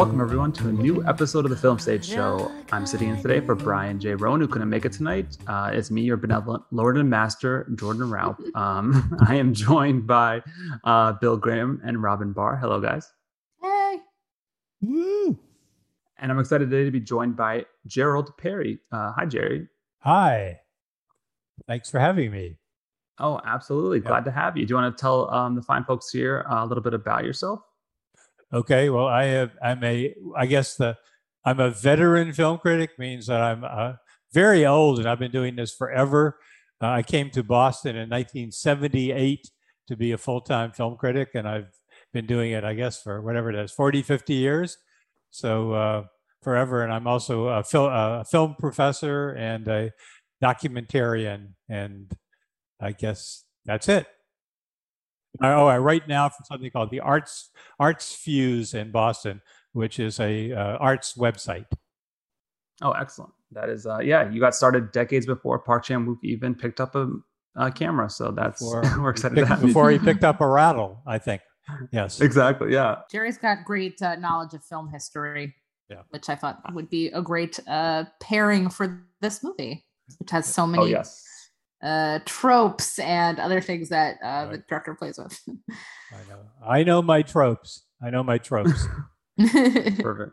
Welcome, everyone, to a new episode of the Film Stage Show. I'm sitting in today for Brian J. Roan, who couldn't make it tonight. Uh, it's me, your benevolent Lord and Master, Jordan Raup. Um, I am joined by uh, Bill Graham and Robyn Bahr. Hello, guys. Hey. Woo. And I'm excited today to be joined by Gerald Peary. Uh, hi, Jerry. Hi. Thanks for having me. Oh, absolutely. Yeah. Glad to have you. Do you want to tell um, the fine folks here uh, a little bit about yourself? Okay. Well, I have. I'm a. I guess the. I'm a veteran film critic. Means that I'm uh, very old, and I've been doing this forever. Uh, I came to Boston in 1978 to be a full-time film critic, and I've been doing it, I guess, for whatever it is, 40, 50 years. So uh, forever. And I'm also a, fil- a film professor and a documentarian, and I guess that's it. I- Oh, I write now for something called the Arts Arts Fuse in Boston, which is a uh, arts website. Oh, excellent. That is, uh, yeah, you got started decades before Park Chan Wook even picked up a, a camera. So that's, Before we're excited Pick- to have you. before he picked up a rattle, I think. Yes. Exactly. Yeah. Jerry's got great uh, knowledge of film history, Yeah. which I thought would be a great uh, pairing for this movie, which has so many. Oh, many yes. Uh, tropes and other things that uh, the director plays with. I know. I know my tropes. I know my tropes. Perfect.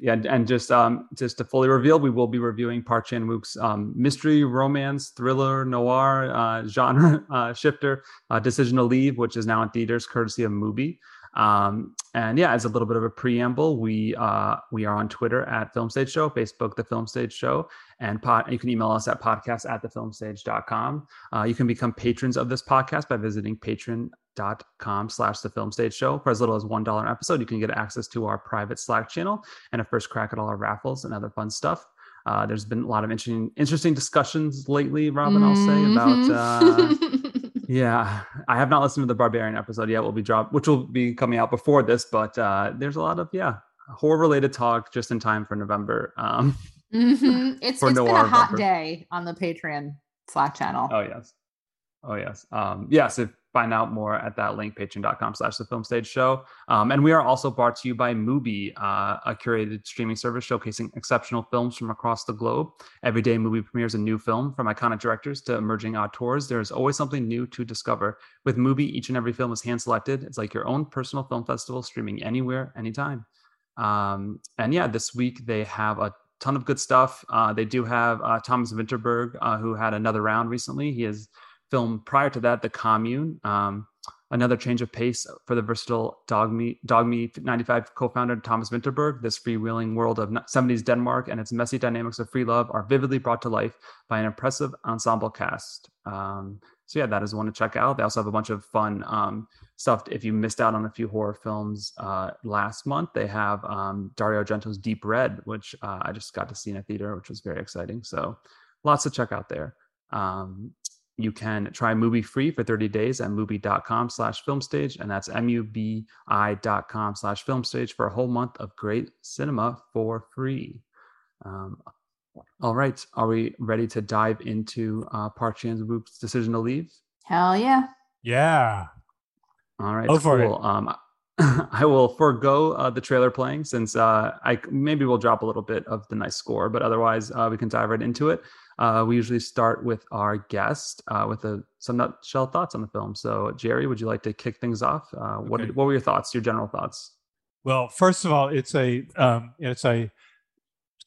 Yeah, and, and just um, just to fully reveal, we will be reviewing Park Chan Wook's um, mystery, romance, thriller, noir uh, genre uh, shifter, uh, Decision to Leave, which is now in theaters, courtesy of Mubi. Um, and yeah, as a little bit of a preamble, we uh, we are on Twitter at Film Stage Show, Facebook the Film Stage Show, and pod, you can email us at podcast at thefilmstage.com. Uh, you can become patrons of this podcast by visiting patreon.com slash the film stage show. For as little as one dollar an episode you can get access to our private slack channel and a first crack at all our raffles and other fun stuff. Uh, there's been a lot of interesting interesting discussions lately robyn i'll say about uh, yeah i have not listened to the barbarian episode yet will be dropped which will be coming out before this but uh, there's a lot of yeah horror related talk just in time for november um, Mhm. It's, For it's been a hot bumper. day on the Patreon Slack channel. Oh yes. Oh yes. Um, yes, if find out more at that link, patreon.com slash the film stage show. Um, and we are also brought to you by Mubi, uh, a curated streaming service showcasing exceptional films from across the globe. Every day Mubi premieres a new film from iconic directors to emerging auteurs. There's always something new to discover. With Mubi, each and every film is hand selected. It's like your own personal film festival streaming anywhere, anytime. Um, and yeah, this week they have a ton of good stuff. Uh, they do have uh, Thomas Vinterberg, uh, who had another round recently. He has filmed prior to that The Commune, um, another change of pace for the versatile Dogme, 95 co-founder Thomas Vinterberg. This freewheeling world of 70s Denmark and its messy dynamics of free love are vividly brought to life by an impressive ensemble cast. Um, so yeah, that is one to check out. They also have a bunch of fun um, stuff. If you missed out on a few horror films uh, last month, they have um, Dario Argento's Deep Red, which uh, I just got to see in a theater, which was very exciting. So lots to check out there. Um, you can try Mubi free for 30 days at mubi.com slash filmstage, and that's M-U-B-I.com slash filmstage for a whole month of great cinema for free. Um, all right, are we ready to dive into uh, Park Chan-wook's decision to leave? Hell yeah. Yeah. All right, Go for it. Um, I will forego uh, the trailer playing since uh, I maybe we'll drop a little bit of the nice score, but otherwise uh, we can dive right into it. Uh, we usually start with our guest uh, with a, some nutshell thoughts on the film. So, Jerry, would you like to kick things off? Uh, what Okay. what were your thoughts? Your general thoughts? Well, first of all, it's a um, it's a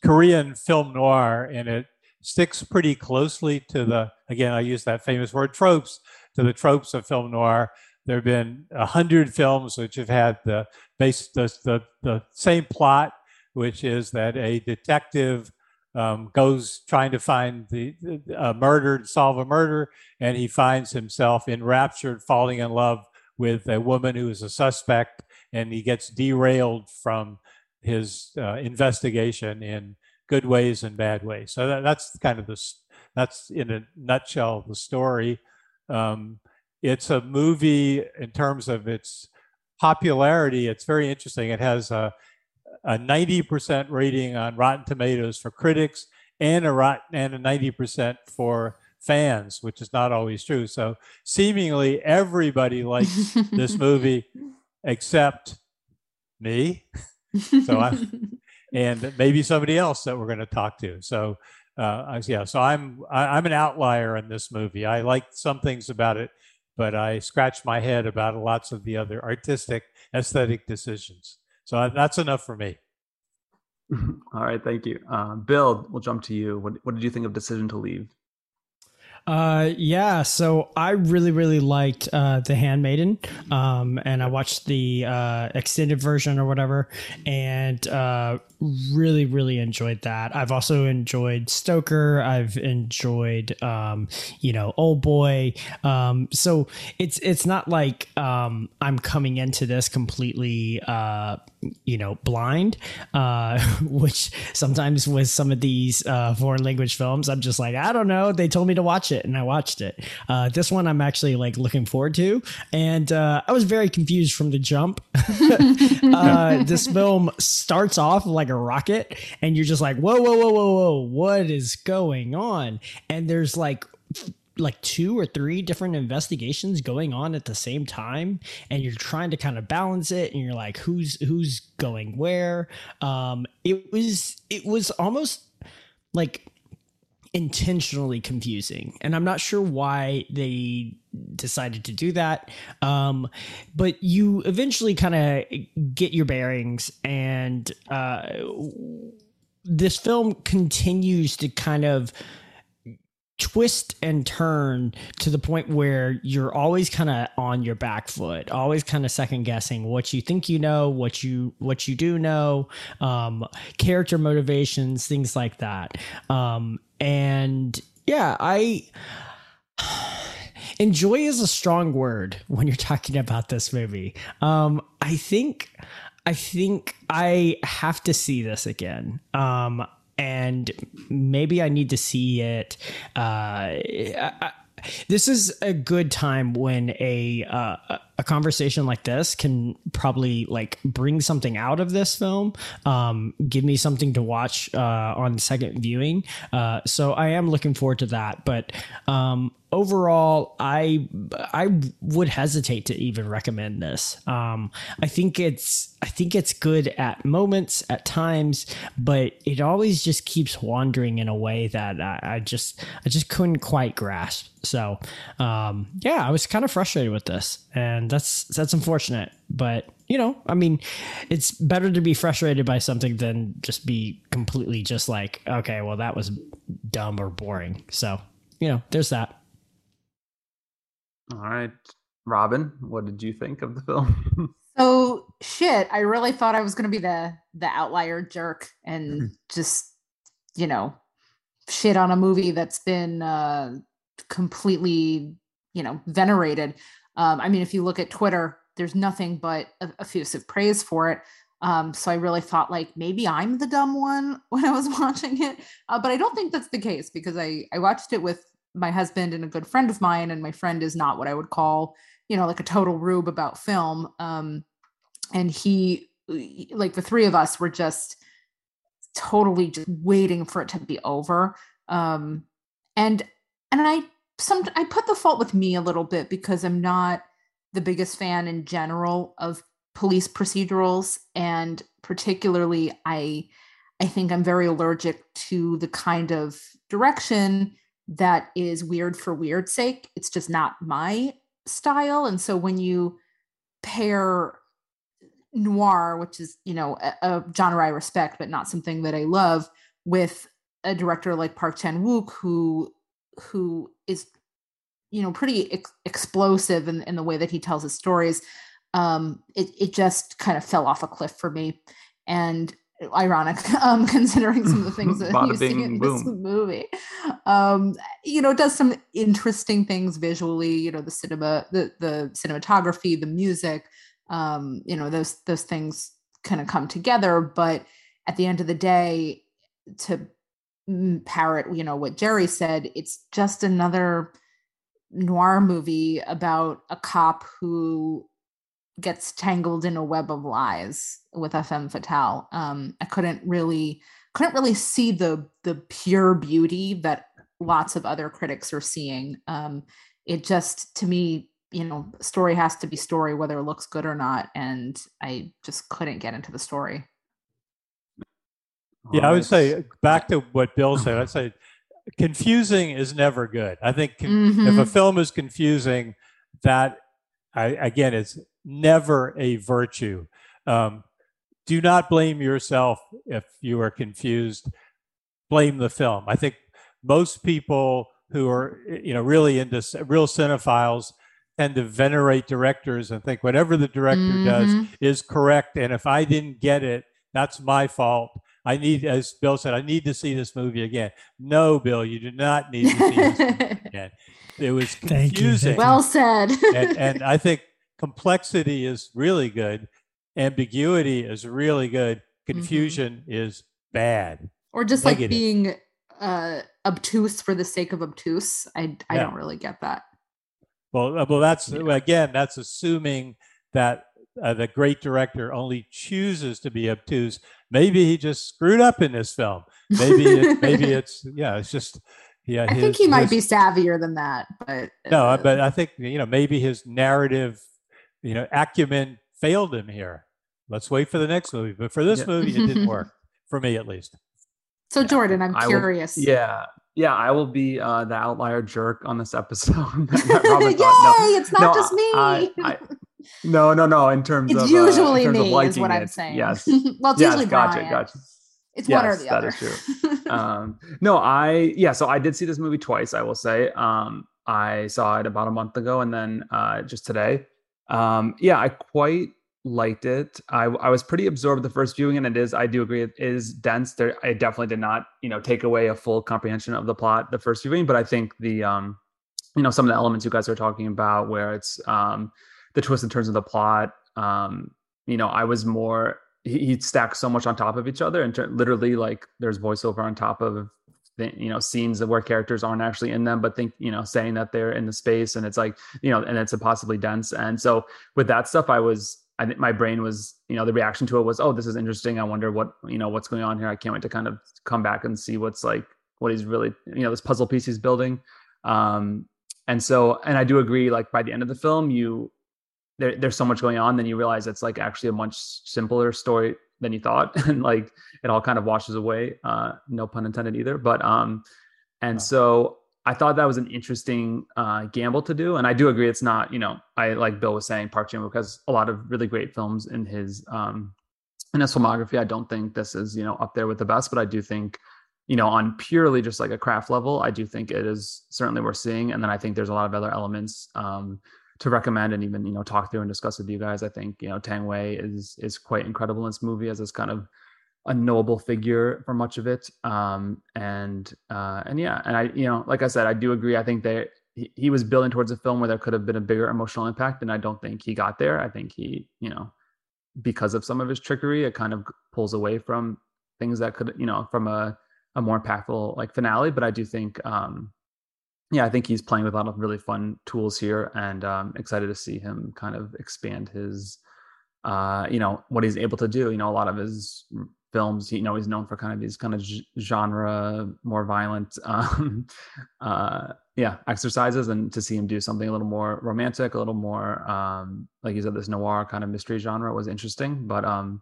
Korean film noir, and it sticks pretty closely to the again I use that famous word tropes to the tropes of film noir. There have been a hundred films which have had the base the, the the same plot, which is that a detective um, goes trying to find the a murder, solve a murder, and he finds himself enraptured, falling in love with a woman who is a suspect, and he gets derailed from his uh, investigation in good ways and bad ways. So that, that's kind of this. That's in a nutshell the story. Um, it's a movie in terms of its popularity. It's very interesting. It has a a 90% rating on Rotten Tomatoes for critics and a rot- and a 90% for fans, which is not always true. So seemingly everybody likes this movie except me. So I, and maybe somebody else that we're going to talk to. So uh, yeah, so I'm I, I'm an outlier in this movie. I like some things about it, but I scratch my head about lots of the other artistic aesthetic decisions. So that's enough for me. All right, thank you, uh, Bill. We'll jump to you. What, what did you think of Decision to Leave? Uh, yeah. So I really, really liked uh, The Handmaiden, um, and I watched the uh, extended version or whatever, and uh, really, really enjoyed that. I've also enjoyed Stoker. I've enjoyed, um, you know, Oldboy. Um, so it's it's not like um, I'm coming into this completely, uh, you know, blind. Uh, which sometimes with some of these uh, foreign language films, I'm just like, I don't know. They told me to watch it, and I watched it. Uh, this one, I'm actually like looking forward to, and uh, I was very confused from the jump. uh, this film starts off like a rocket, and you're just like, whoa, whoa, whoa, whoa, whoa, what is going on? And there's like like two or three different investigations going on at the same time and you're trying to kind of balance it and you're like who's who's going where? Um it was it was almost like intentionally confusing and i'm not sure why they decided to do that. Um, but you eventually kind of get your bearings and uh, this film continues to kind of twist and turn to the point where you're always kind of on your back foot always kind of second guessing what you think you know what you what you do know um, character motivations things like that. Um, and yeah i enjoy is a strong word when you're talking about this movie. Um, i think i think i have to see this again. Um, and maybe I need to see it. Uh, I, this is a good time when a uh, a conversation like this can probably like bring something out of this film um, give me something to watch uh, on second viewing uh, so i am looking forward to that but um, overall i i would hesitate to even recommend this. Um, i think it's i think it's good at moments at times but it always just keeps wandering in a way that i, I just i just couldn't quite grasp. So um, yeah i was kind of frustrated with this and that's that's unfortunate but you know i mean it's better to be frustrated by something than just be completely just like okay well that was dumb or boring. So you know there's that all right. Robyn, what did you think of the film? so shit, I really thought I was gonna be the the outlier jerk and mm-hmm. just, you know, shit on a movie that's been uh completely, you know, venerated. Um, I mean, if you look at Twitter, there's nothing but effusive praise for it. Um, so I really thought like maybe I'm the dumb one when I was watching it, uh, but I don't think that's the case because I I watched it with my husband and a good friend of mine and my friend is not what i would call you know like a total rube about film um and he like the three of us were just totally just waiting for it to be over um and and i some i put the fault with me a little bit because i'm not the biggest fan in general of police procedurals and particularly i i think i'm very allergic to the kind of direction that is weird for weird sake. It's just not my style. And so when you pair noir, which is, you know, a, a genre I respect, but not something that I love, with a director like Park Chan Wook, who who is, you know, pretty ex- explosive in, in the way that he tells his stories, um, it, it just kind of fell off a cliff for me. And ironic um considering some of the things that you see in boom. this movie um you know does some interesting things visually you know the cinema the the cinematography the music um you know those those things kind of come together but at the end of the day to parrot you know what jerry said it's just another noir movie about a cop who gets tangled in a web of lies with a femme fatale. Um, I couldn't really couldn't really see the the pure beauty that lots of other critics are seeing. Um, it just to me, you know, story has to be story whether it looks good or not, and I just couldn't get into the story. yeah, I would say back to what Bill said. I'd say confusing is never good. I think con- Mhm. if a film is confusing, that I, again, it's never a virtue. Um, do not blame yourself if you are confused. Blame the film. I think most people who are, you know, really into s- real cinephiles tend to venerate directors and think whatever the director does Mhm. is correct. And if I didn't get it, that's my fault. I need, as Bill said, I need to see this movie again. No, Bill, you do not need to see this movie again. It was Thank you, thank confusing. you. well said. and, and I think complexity is really good. Ambiguity is really good. Mm-hmm. Confusion is bad. or just like being uh obtuse for the sake of obtuse. I I Yeah. don't really get that. Well, uh, well, that's again, that's assuming that uh, the great director only chooses to be obtuse. Maybe he just screwed up in this film. Maybe, it, maybe it's yeah, it's just yeah. I think he might his- be savvier than that, but No, uh, but I think you know maybe his narrative, you know, acumen failed him here. Let's wait for the next movie. But for this Yeah. movie, it didn't work for me at least. so Jordan, I'm I will- curious. Yeah, yeah, I will be uh, the outlier jerk on this episode. Yay! thought, no, It's not no, just me. I- I- no, no, no. In terms it's of uh, in usually terms of me, is what I'm it, saying. Yes, well, it's yes, usually gotcha, Brian. gotcha. It's one or the that other. is true. um no i yeah so i did see this movie twice i will say um i saw it about a month ago and then uh just today um yeah i quite liked it. I i was pretty absorbed the first viewing and it is i do agree it is dense. There i definitely did not you know take away a full comprehension of the plot the first viewing but i think the um you know some of the elements you guys are talking about where it's um the twists and turns of the plot um you know i was more he, he stacks so much on top of each other and ter- literally like there's voiceover on top of you know scenes that where characters aren't actually in them but think you know saying that they're in the space and it's like you know and it's a possibly dense. And so with that stuff i was i think my brain was you know the reaction to it was oh this is interesting. I wonder what you know what's going on here. I can't wait to kind of come back and see what's like what he's really you know this puzzle piece he's building. Um and so and i do agree like by the end of the film you there, there's so much going on then you realize it's like actually a much simpler story than you thought and like it all kind of washes away uh no pun intended either but um and Wow. so i thought that was an interesting uh gamble to do and i do agree it's not you know i like bill was saying park chan-wook has a lot of really great films in his um in his filmography i don't think this is you know up there with the best but i do think you know on purely just like a craft level i do think it is certainly worth seeing and then i think there's a lot of other elements um to recommend and even you know talk through and discuss with you guys. I think you know Tang Wei is is quite incredible in this movie as this kind of a noble figure for much of it. Um, and uh, and yeah, and I you know like I said, I do agree. I think that he, he was building towards a film where there could have been a bigger emotional impact, and I don't think he got there. I think he you know because of some of his trickery, it kind of pulls away from things that could you know from a a more impactful like finale. But I do think um yeah, I think he's playing with a lot of really fun tools here, and um, excited to see him kind of expand his, uh, you know, what he's able to do. You know, a lot of his films, you know, he's known for kind of these kind of genre, more violent, um, uh, yeah, exercises, and to see him do something a little more romantic, a little more, um, like you said, this noir kind of mystery genre was interesting. But, um,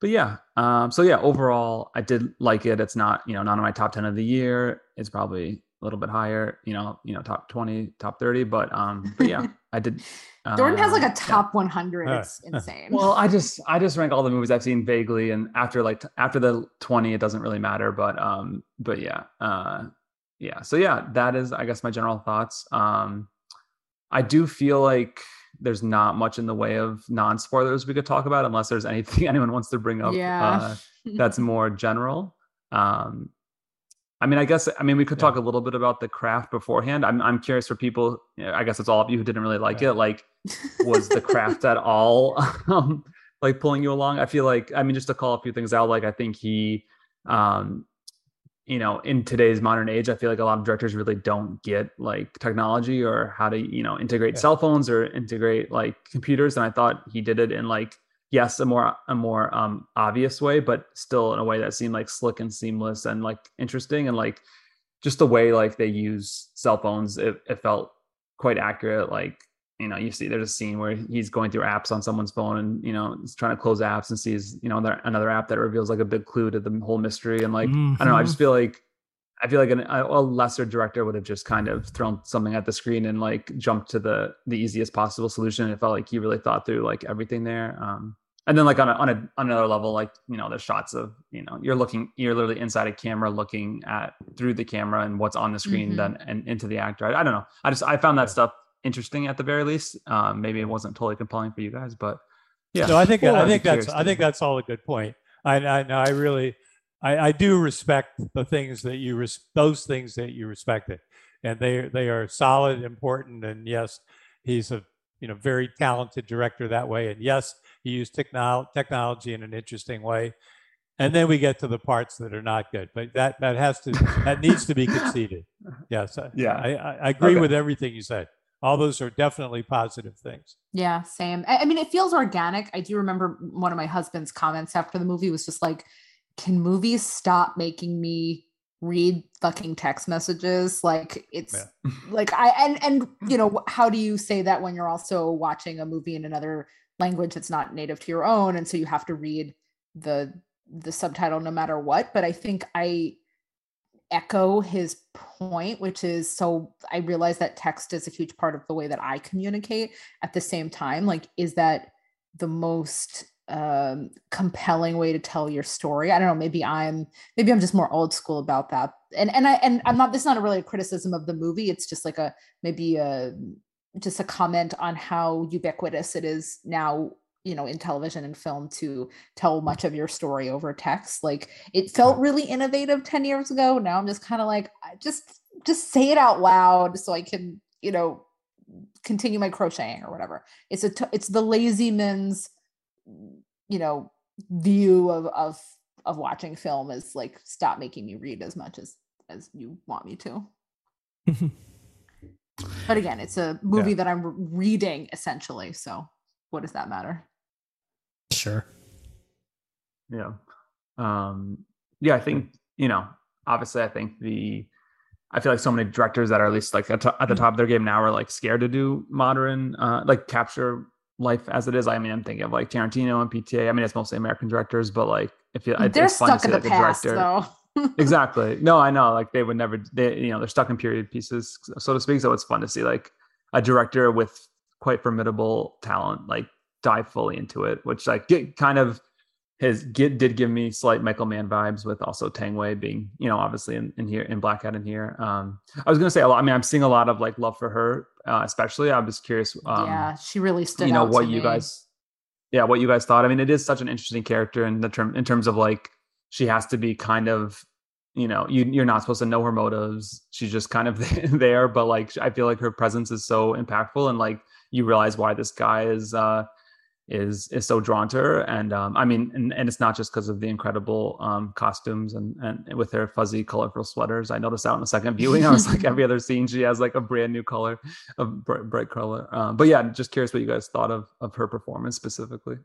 but yeah, um, so yeah, overall, I did like it. It's not, you know, not in my top ten of the year. It's probably a little bit higher, you know, you know, top 20, top 30, but um but yeah, I did Jordan has like uh, a top 100. Uh, It's insane. Well, I just I just rank all the movies I've seen vaguely and after like t- after the 20 it doesn't really matter, but um but yeah. Uh yeah. So yeah, that is I guess my general thoughts. Um I do feel like there's not much in the way of non-spoilers we could talk about unless there's anything anyone wants to bring up Yeah. uh that's more general. Um, I mean, I guess I mean we could Yeah. talk a little bit about the craft beforehand. I'm I'm curious for people. you know, I guess it's all of you who didn't really like Right. it. Like, was the craft at all um, like pulling you along? I feel like I mean, just to call a few things out. Like, I think he, um, you know, in today's modern age, I feel like a lot of directors really don't get like technology or how to you know integrate Yeah. cell phones or integrate like computers. And I thought he did it in like yes a more a more um obvious way but still in a way that seemed like slick and seamless and like interesting and like just the way like they use cell phones it, it felt quite accurate like you know, you see there's a scene where he's going through apps on someone's phone and, you know, he's trying to close apps and sees, you know, another app that reveals like a big clue to the whole mystery. And like, mm-hmm. I don't know, I just feel like, I feel like an, a lesser director would have just kind of thrown something at the screen and like jumped to the the easiest possible solution. It felt like he really thought through like everything there. Um, and then like on a, on a on another level, like you know, there's shots of you know you're looking, you're literally inside a camera looking at through the camera and what's on the screen, mm-hmm. then and into the actor. I, I, don't know. I just I found that stuff interesting at the very least. Um, maybe it wasn't totally compelling for you guys, but yeah. No, I think I think that's I think that's all a good point. I I know I really I, I do respect the things that you res- those things that you respected, and they they are solid, important, and yes, he's a you know very talented director that way, and yes, he used technolo- technology in an interesting way. And then we get to the parts that are not good, but that that has to that needs to be conceded. Yes, yeah, I, I, I agree okay. with everything you said all those are definitely positive things. Yeah, same. I, I, mean, it feels organic. I do remember one of my husband's comments after the movie was just like, "Can movies stop making me read fucking text messages?" Like it's yeah. like I and and you know how do you say that when you're also watching a movie in another language that's not native to your own, and so you have to read the the subtitle no matter what. But I think I echo his point, which is so I realize that text is a huge part of the way that I communicate. At the same time, like, is that the most um, compelling way to tell your story? I don't know. Maybe I'm maybe I'm just more old school about that. And and I and I'm not. This is not really a criticism of the movie. It's just like a maybe a just a comment on how ubiquitous it is now you know in television and film to tell much of your story over text like it felt really innovative 10 years ago now i'm just kind of like just just say it out loud so i can you know continue my crocheting or whatever it's a t- it's the lazy men's you know view of of of watching film is like stop making me read as much as as you want me to but again it's a movie yeah. that i'm reading essentially so what does that matter? Sure. Yeah. Um, yeah, I think, you know, obviously I think the I feel like so many directors that are at least like at, at the top of their game now are like scared to do modern uh like capture life as it is. I mean, I'm thinking of like Tarantino and PTA. I mean, it's mostly American directors, but like if you they're it's stuck in the like past, though. exactly. No, I know. Like they would never. They you know they're stuck in period pieces, so to speak. So it's fun to see like a director with quite formidable talent like dive fully into it, which like get kind of his get did give me slight Michael Mann vibes with also Tang Wei being, you know, obviously in, in here in Blackhat in here. Um I was gonna say a lot, I mean, I'm seeing a lot of like love for her, uh, especially. I'm just curious. Um, yeah, she really stood out to me. you know what you me. guys yeah, what you guys thought. I mean, it is such an interesting character in the term in terms of like she has to be kind of you know you, you're not supposed to know her motives she's just kind of there but like i feel like her presence is so impactful and like you realize why this guy is uh is is so drawn to her and um i mean and, and it's not just because of the incredible um costumes and and with her fuzzy colorful sweaters. I noticed out in the second viewing. I was like every other scene she has like a brand new color a bright, bright color. Um but yeah just curious what you guys thought of of her performance specifically.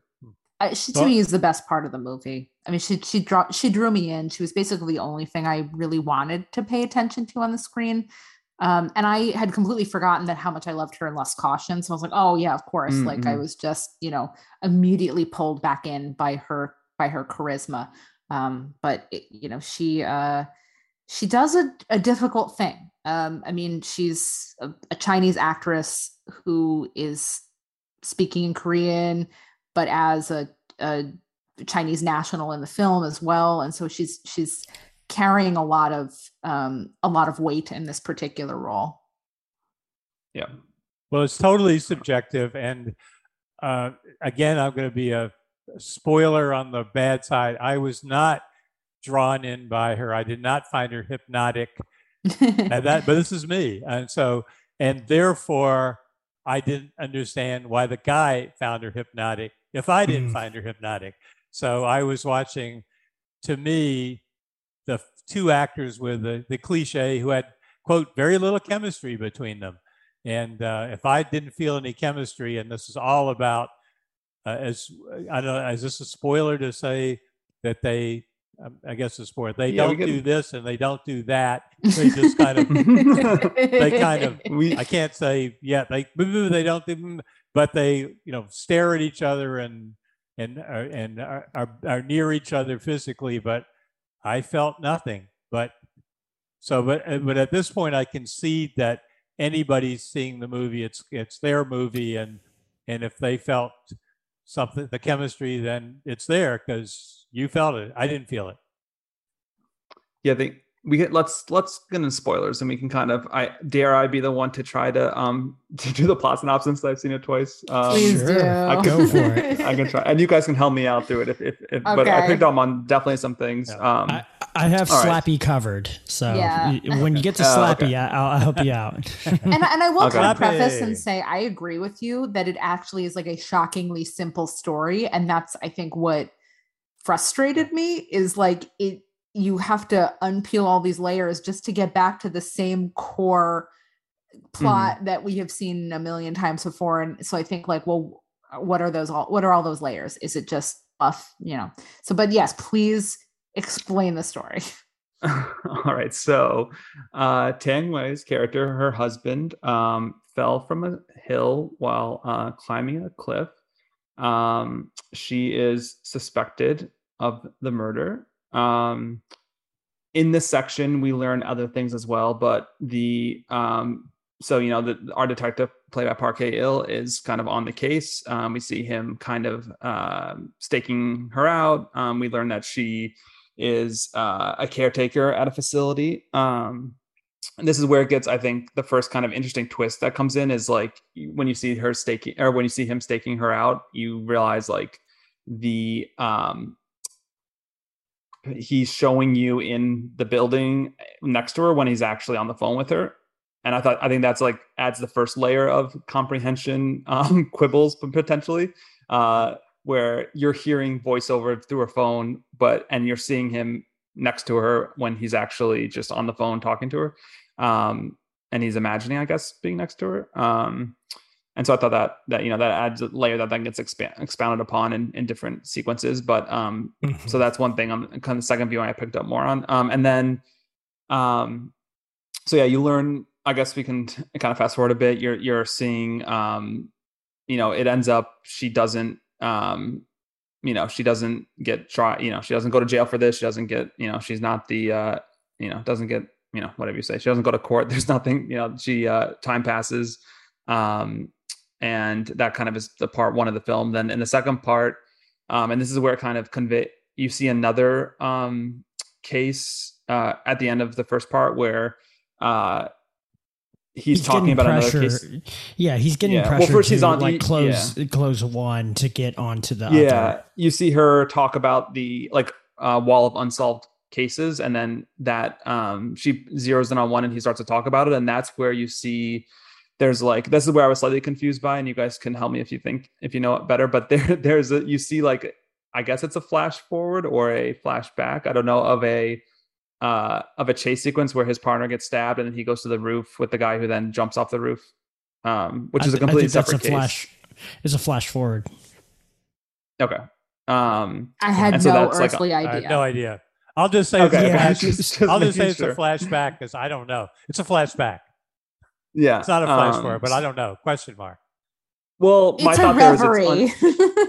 Uh, she to well, me is the best part of the movie. I mean she she drew she drew me in. She was basically the only thing i really wanted to pay attention to on the screen um, and I had completely forgotten that how much I loved her in Lust Caution. So I was like, oh yeah, of course. Mm-hmm. Like I mm-hmm. was just, you know, immediately pulled back in by her by her charisma. Um, but it, you know, she uh she does a, a difficult thing. Um, I mean, she's a, a Chinese actress who is speaking in Korean, but as a, a Chinese national in the film as well. And so she's she's carrying a lot of um, a lot of weight in this particular role. Yeah. Well, it's totally subjective, and uh, again, I'm going to be a spoiler on the bad side. I was not drawn in by her. I did not find her hypnotic. that, but this is me, and so, and therefore, I didn't understand why the guy found her hypnotic if I didn't mm. find her hypnotic. So I was watching. To me, the two actors with the, the cliche who had quote very little chemistry between them and uh, if i didn't feel any chemistry and this is all about uh, as i don't know is this a spoiler to say that they um, I guess it's more they Yeah, don't can- do this and they don't do that. They just kind of they kind of we I can't say yeah they they don't do, but they you know stare at each other and and are, and are, are, are near each other physically, but I felt nothing. But so but uh, but at this point I concede that anybody seeing the movie it's it's their movie and and if they felt something the chemistry then it's there because you felt it I didn't feel it. yeah we get let's let's get into spoilers and we can kind of i dare i be the one to try to um to do the plot synopsis i've seen it twice um Please Sure. do. I Go for it. i can try and you guys can help me out through it if if, if but i Okay. picked up on definitely some things Yeah. um I, I have All right. Slappy covered, so Yeah. when you get to Oh, Slappy, okay. I, I'll, I'll help you out. and, and I will Okay. kind of preface and say I agree with you that it actually is like a shockingly simple story, and that's I think what frustrated me is like it. You have to unpeel all these layers just to get back to the same core plot that we have seen a million times before, and so I think like, well, what are those all? What are all those layers? Is it just buff? You know. So, but yes, please explain the story. all right so uh tang wei's character her husband um fell from a hill while uh climbing a cliff um she is suspected of the murder um in this section we learn other things as well but the um so you know the our detective played by Park Hae-il is kind of on the case um we see him kind of um staking her out um we learn that she is uh, a caretaker at a facility. Um, and this is where it gets, I think, the first kind of interesting twist that comes in is like when you see her staking, or when you see him staking her out, you realize like the um, he's showing you in the building next to her when he's actually on the phone with her. And I thought, I think that's like adds the first layer of comprehension um, quibbles potentially. Uh, where you're hearing voiceover through her phone, but and you're seeing him next to her when he's actually just on the phone talking to her. Um, and he's imagining, I guess, being next to her. Um, and so I thought that that you know that adds a layer that then gets expand, expounded upon in, in different sequences. But um, so that's one thing on kind of the second viewing I picked up more on. Um, and then, um, so yeah, you learn. I guess we can kind of fast forward a bit. You're you're seeing, um, you know, it ends up she doesn't, um, you know, she doesn't get try. You know, she doesn't go to jail for this. She doesn't get, you know, she's not the, uh, you know, doesn't get, you know, whatever you say. She doesn't go to court. There's nothing, you know. She uh, time passes, um, and that kind of is the part one of the film. Then in the second part, um, and this is where it kind of convey. You see another um, case uh, at the end of the first part where uh, he's, talking getting about pressure. another case. Yeah, he's getting Yeah. Well, first to he's on- like close close one to get onto the yeah other. you see her talk about the like uh, wall of unsolved cases and then that um she zeroes in on one and he starts to talk about it and that's where you see there's like this is where i was slightly confused by and you guys can help me if you think if you know it better but there there's a you see like i guess it's a flash forward or a flashback i don't know of a uh of a chase sequence where his partner gets stabbed and then he goes to the roof with the guy who then jumps off the roof um which I is a completely think that's separate a case flash. It's a flash forward. okay um I had And so no like a- earthly I idea. had no idea. I'll just say Okay, it's a Yeah. flash. just- just I'll just say making it's sure. a flashback because I don't know. It's a flashback. Yeah, It's not a flash um, forward, but I don't know. Question mark. Well, my it's a thought there was reverie. it's,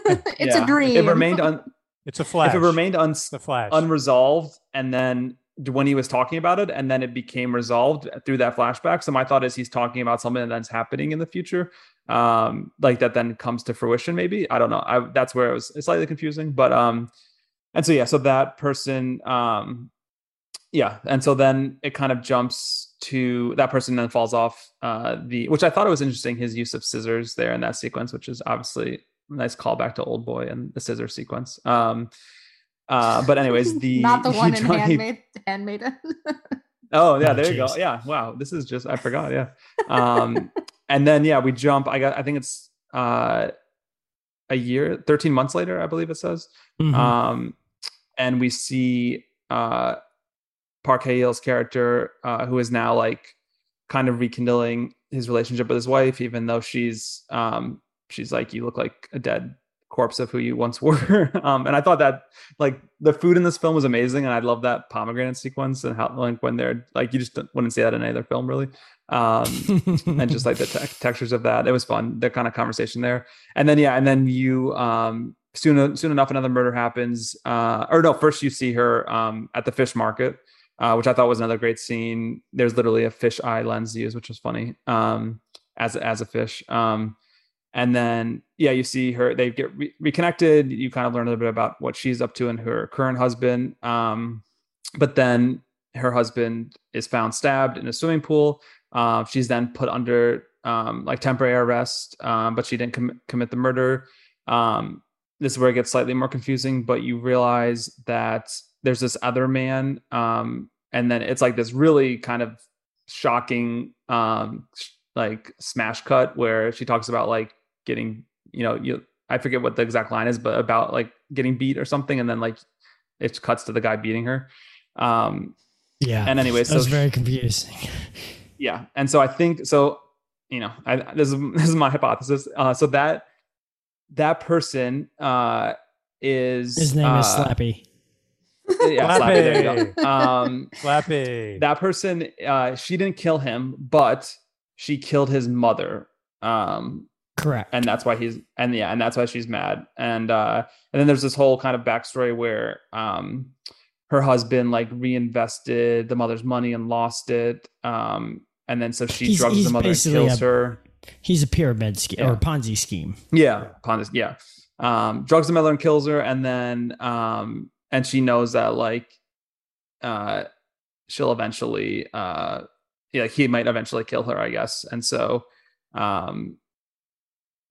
un- it's yeah, a dream. It remained un- It's a flash. if it remained un- it's a flash. unresolved, and then when he was talking about it, and then it became resolved through that flashback. So my thought is he's talking about something that's happening in the future, um, like that then comes to fruition. Maybe I don't know. I, that's where it was slightly confusing, but um, and so yeah, so that person, um, yeah, and so then it kind of jumps to that person then falls off uh the which I thought it was interesting his use of scissors there in that sequence, which is obviously a nice callback to Oldboy and the scissor sequence. Um, uh, but anyways, the not the one in dri- Handmaid, Handmaiden. Oh yeah, Oh, there you go. Yeah, wow. This is just I forgot. Yeah. Um, and then yeah, we jump. I got. I think it's uh, a year, thirteen months later, I believe it says. Mhm. Um, and we see uh, Park Hae-il's character, uh, who is now like kind of rekindling his relationship with his wife, even though she's um, she's like, you look like a dead corpse of who you once were. um, and I thought that like the food in this film was amazing, and I love that pomegranate sequence and how like when they're like you just wouldn't see that in any other film really. Um, and just like the te- textures of that, it was fun. The kind of conversation there, and then yeah, and then you um soon soon enough another murder happens. Uh, or no, first you see her um at the fish market. Uh, which I thought was another great scene. There's literally a fish eye lens used, which was funny. Um, as as a fish. Um, and then yeah you see her they get re- reconnected you kind of learn a little bit about what she's up to and her current husband um, but then her husband is found stabbed in a swimming pool uh, she's then put under um, like temporary arrest um, but she didn't com- commit the murder um, this is where it gets slightly more confusing but you realize that there's this other man um, and then it's like this really kind of shocking um, like smash cut where she talks about like getting you know you I forget what the exact line is, but about like getting beat or something, and then like it cuts to the guy beating her. Um, yeah. And anyway, so was very confusing. Yeah, and so I think so. You know, I, this is this is my hypothesis. Uh, so that that person uh, is his name uh, is Slappy. Yeah, Slappy. There you go. Um, Slappy. That person, uh, she didn't kill him, but she killed his mother. Um, Correct. and that's why he's and yeah and that's why she's mad and uh and then there's this whole kind of backstory where um her husband like reinvested the mother's money and lost it um and then so she He's- drugs he's the mother and kills a- her He's a pyramid scheme Yeah. or Ponzi scheme. yeah Ponzi, yeah um drugs the mother and kills her and then um and she knows that like uh she'll eventually uh yeah he might eventually kill her i guess. And so um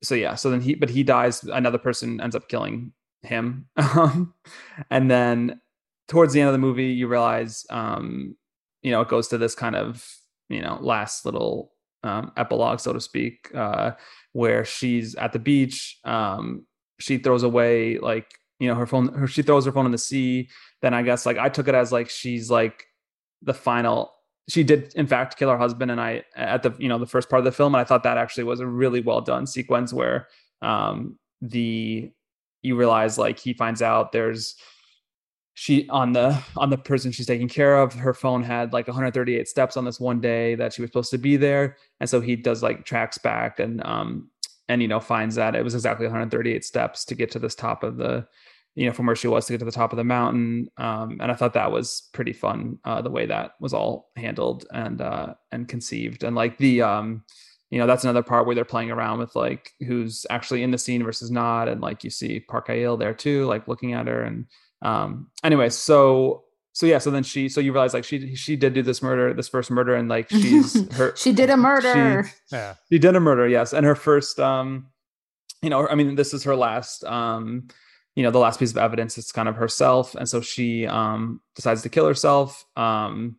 so yeah so then he but he dies another person ends up killing him. And then towards the end of the movie you realize um you know it goes to this kind of you know last little um epilogue so to speak uh where she's at the beach um she throws away like you know her phone her she throws her phone in the sea. Then i guess like i took it as like she's like the final she did in fact kill her husband and i at the you know the first part of the film and i thought that actually was a really well done sequence where um the you realize like he finds out there's she on the on the person she's taking care of her phone had like 138 steps on this one day that she was supposed to be there. And so he does like tracks back and um and you know finds that it was exactly 138 steps to get to this top of the you know from where she was to get to the top of the mountain. Um and i thought that was pretty fun uh the way that was all handled and uh and conceived. And like the um you know that's another part where they're playing around with like who's actually in the scene versus not. And like you see Park Hae-il there too like looking at her. And um anyway so so yeah so then she so you realize like she she did do this murder this first murder. And like she's her she did a murder. Yeah. she did a murder yes. And her first um you know i mean this is her last um you know the last piece of evidence is kind of herself. And so she um decides to kill herself um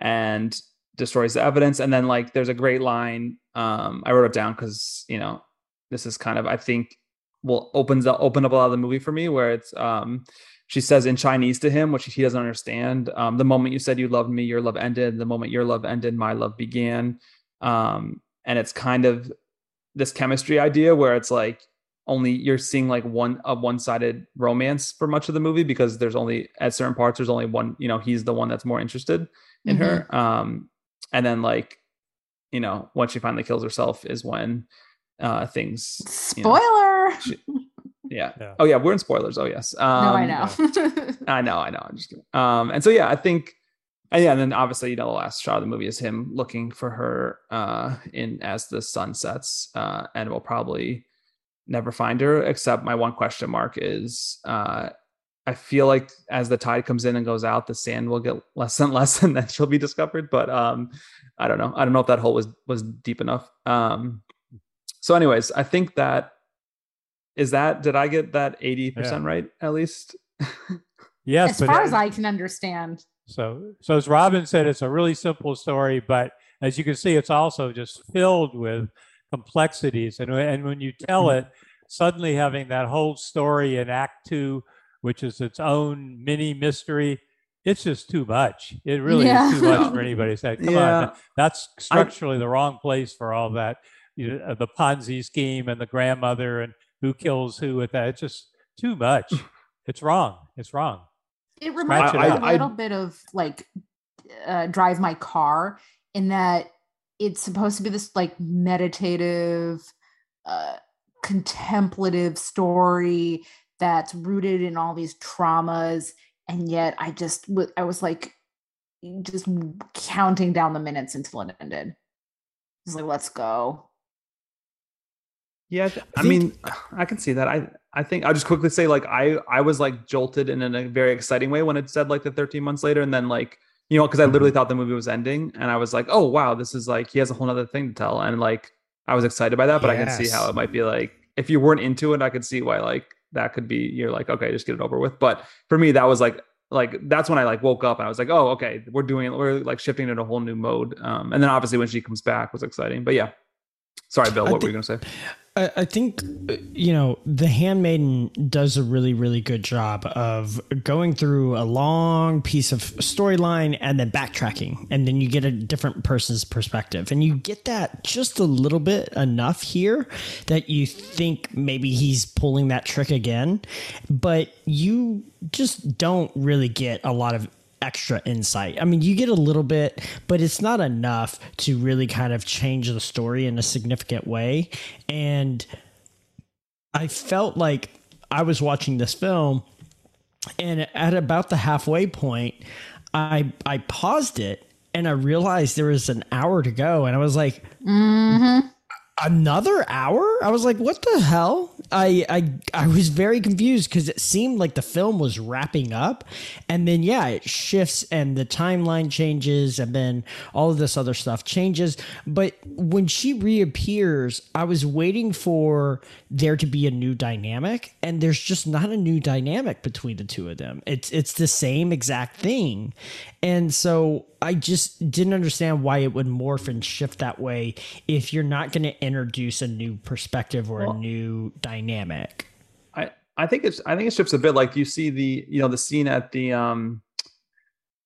and destroys the evidence. And then like there's a great line um i wrote it down because you know this is kind of i think will opens up open up a lot of the movie for me where it's um she says in chinese to him which he doesn't understand um the moment you said you loved me your love ended. The moment your love ended my love began. Um and it's kind of this chemistry idea where it's like only you're seeing like one a one-sided romance for much of the movie because there's only at certain parts there's only one you know he's the one that's more interested in her um and then like you know once she finally kills herself is when uh things you know, Spoiler. she- yeah. Yeah. oh yeah we're in spoilers oh yes um, no, I know. I know, I know. I'm just kidding. Um, and so yeah, I think, and yeah, and then obviously, you know, the last shot of the movie is him looking for her uh in as the sun sets, uh, and we'll probably never find her. Except my one question mark is, uh, I feel like as the tide comes in and goes out, the sand will get less and less, and then she'll be discovered. But um, I don't know. I don't know if that hole was was deep enough. Um, so, anyways, I think that is that. Did I get that eighty percent right at least? Yes, as but far as I can understand. So, so as Robyn said, it's a really simple story, but as you can see, it's also just filled with complexities. And, and when you tell it, suddenly having that whole story in Act Two, which is its own mini mystery, it's just too much. It really Yeah. is too much for anybody to say. Come Yeah. on, that's structurally the wrong place for all that. You know, the Ponzi scheme and the grandmother and who kills who with that. It's just too much. it's wrong. It's wrong. It reminds me a little bit of like uh, Drive My Car in that it's supposed to be this like meditative, uh, contemplative story that's rooted in all these traumas. And yet I just, w- I was like, just counting down the minutes until it ended. It's like, let's go. Yeah, th- I, I think- mean, I can see that. I I think I'll just quickly say like I I was like jolted in a very exciting way when it said like the 13 months later, and then like you know because I literally thought the movie was ending, and I was like, oh wow, this is like he has a whole other thing to tell, and like I was excited by that, but I can see how it might be like if you weren't into it, I could see why like that could be you're like okay, just get it over with. But for me, that was like like that's when I like woke up and I was like, oh okay, we're doing we're like shifting into a whole new mode. Um, and then obviously when she comes back was exciting, but yeah. Sorry, Bill. What were you gonna say? I, I think uh, you know the handmaiden does a really really good job of going through a long piece of storyline and then backtracking and then you get a different person's perspective. And you get that just a little bit enough here that you think maybe he's pulling that trick again but you just don't really get a lot of extra insight. I mean, you get a little bit, but it's not enough to really kind of change the story in a significant way. And I felt like I was watching this film and at about the halfway point, I I paused it and I realized there was an hour to go and I was like, Mm-hmm. another hour i was like what the hell i i, I was very confused because it seemed like the film was wrapping up and then yeah it shifts and the timeline changes and then all of this other stuff changes. But when she reappears i was waiting for there to be a new dynamic and there's just not a new dynamic between the two of them. It's it's the same exact thing and so I just didn't understand why it would morph and shift that way if you're not going to introduce a new perspective or Well- a new dynamic. I I think it's I think it shifts a bit. Like you see the you know the scene at the um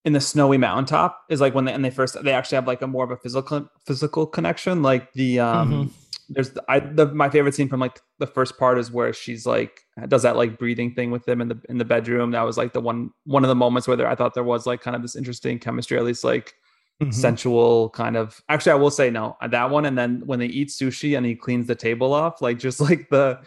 in the snowy mountaintop is like when they and they first they actually have like a more of a physical physical connection. Like the um there's I the my favorite scene from like the first part is where she's like does that like breathing thing with him in the in the bedroom. That was like the one one of the moments where there, I thought there was like kind of this interesting chemistry, at least like Mhm. sensual kind of actually i will say no that one and then when they eat sushi and he cleans the table off like just like the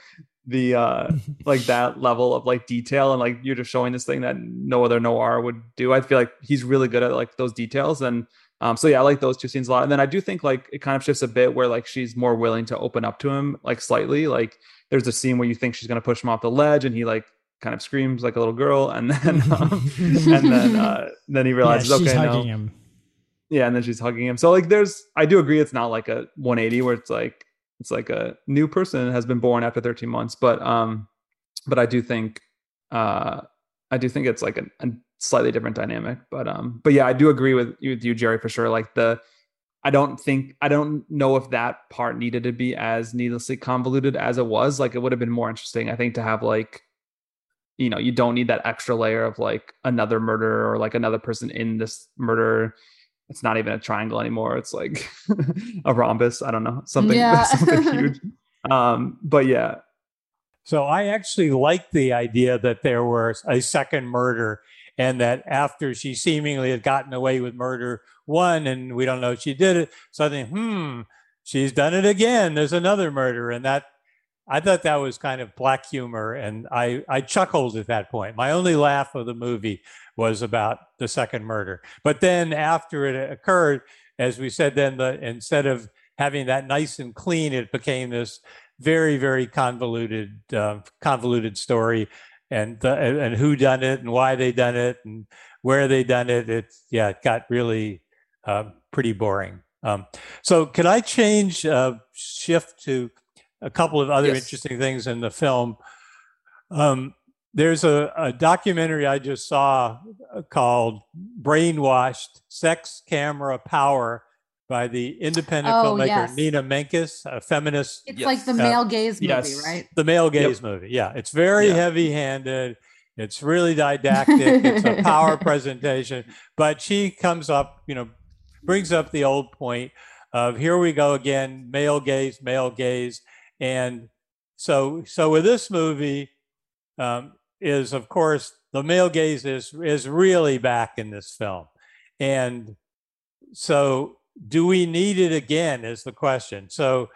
the uh like that level of like detail and like you're just showing this thing that no other noir would do i feel like he's really good at like those details and um so yeah i like those two scenes a lot. And then i do think like it kind of shifts a bit where like she's more willing to open up to him like slightly. Like there's a scene where you think she's going to push him off the ledge and he like kind of screams like a little girl and then um, and then uh then he yeah, realizes she's okay no. him. yeah and then she's hugging him. So like there's i do agree it's not like a 180 where it's like it's like a new person has been born after 13 months but um but i do think uh i do think it's like a, a slightly different dynamic but um but yeah i do agree with you, with you jerry for sure. Like the i don't think i don't know if that part needed to be as needlessly convoluted as it was. Like it would have been more interesting i think to have like you know you don't need that extra layer of like another murder or like another person in this murder. It's not even a triangle anymore. It's like a rhombus. I don't know. Something Yeah. something huge. Um but yeah. So I actually liked the idea that there was a second murder and that after she seemingly had gotten away with murder one and we don't know if she did it, think, hmm, she's done it again. There's another murder. And that I thought that was kind of black humor. And I, I chuckled at that point. My only laugh of the movie was about the second murder. But then after it occurred, as we said, then the instead of having that nice and clean, it became this very very convoluted uh, convoluted story and and who done it and why they done it and where they done it it's yeah it got really uh, pretty boring um, so could i change uh, shift to a couple of other Yes. interesting things in the film um, there's a, a documentary i just saw uh, called brainwashed sex camera power by the independent Oh, filmmaker yes. Nina Menkes, a feminist It's Yes. like the Uh, male gaze movie, yes. right? the male gaze Yep. movie. Yeah, it's very Yeah. heavy-handed. It's really didactic. it's a power presentation. But she comes up, you know, brings up the old point of here we go again, male gaze, male gaze, and so so with this movie um, is of course the male gaze is is really back in this film, and so do we need it again? Is the question. So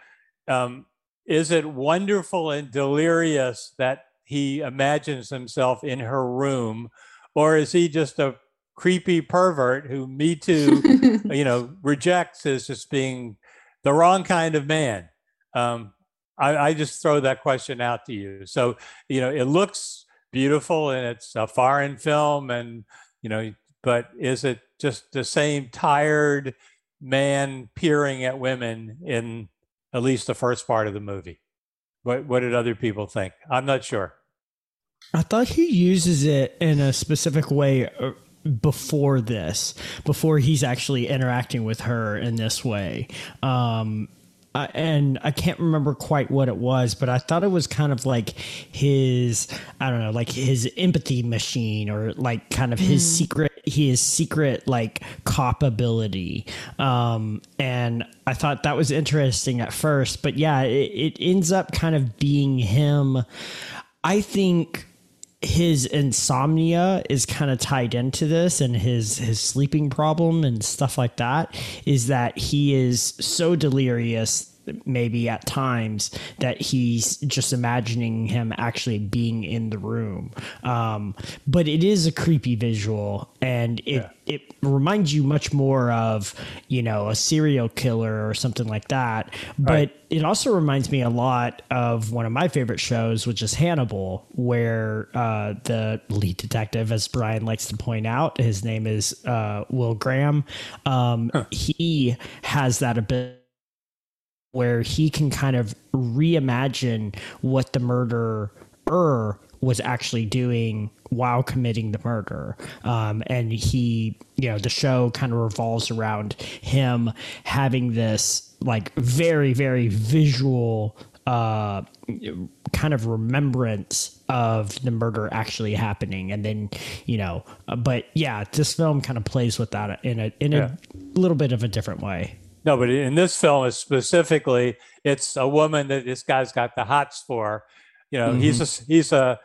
um, is it wonderful and delirious that he imagines himself in her room, or is he just a creepy pervert who Me Too, you know, rejects as just being the wrong kind of man? Um, I, I, just throw that question out to you. So, you know, it looks beautiful and it's a foreign film, and you know, but is it just the same tired man peering at women in at least the first part of the movie? What What did other people think? I'm not sure. I thought he uses it in a specific way uh, before this, before he's actually interacting with her in this way. Um, uh, and I can't remember quite what it was, but I thought it was kind of like his, I don't know, like his empathy machine or like kind of his mm. secret, his secret like cop ability. Um, and I thought that was interesting at first, but yeah, it, it ends up kind of being him. I think his insomnia is kind of tied into this and his his sleeping problem and stuff like that is that he is so delirious maybe at times that he's just imagining him actually being in the room. Um, but it is a creepy visual, and it yeah. it reminds you much more of you know a serial killer or something like that. But right. it also reminds me a lot of one of my favorite shows, which is Hannibal, where uh, the lead detective, as Brian likes to point out, his name is uh, Will Graham. Um, huh. He has that ability where he can kind of reimagine what the murderer was actually doing while committing the murder. Um, and he, you know, the show kind of revolves around him having this like very, very visual uh, kind of remembrance of the murder actually happening. And then, you know, uh, but yeah, this film kind of plays with that in a, in yeah. a little bit of a different way. No, but in this film, specifically, it's a woman that this guy's got the hots for. You know, mm-hmm. he's a he's a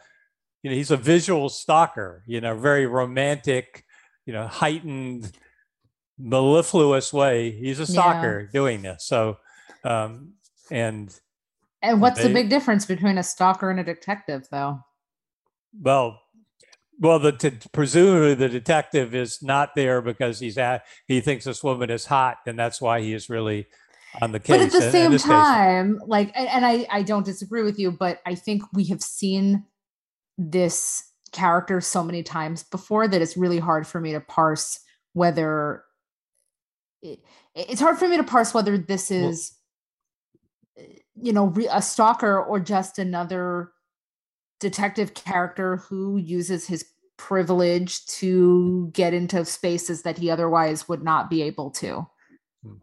you know he's a visual stalker. You know, very romantic. You know, heightened, mellifluous way. He's a stalker yeah. doing this. So, um, and and what's they, the big difference between a stalker and a detective, though? Well, well, the t- presumably the detective is not there because he's at he thinks this woman is hot, and that's why he is really on the case. But at the same time, case. like, and I I don't disagree with you, but I think we have seen this character so many times before that it's really hard for me to parse whether it, it's hard for me to parse whether this is well, you know a stalker or just another detective character who uses his privilege to get into spaces that he otherwise would not be able to hmm.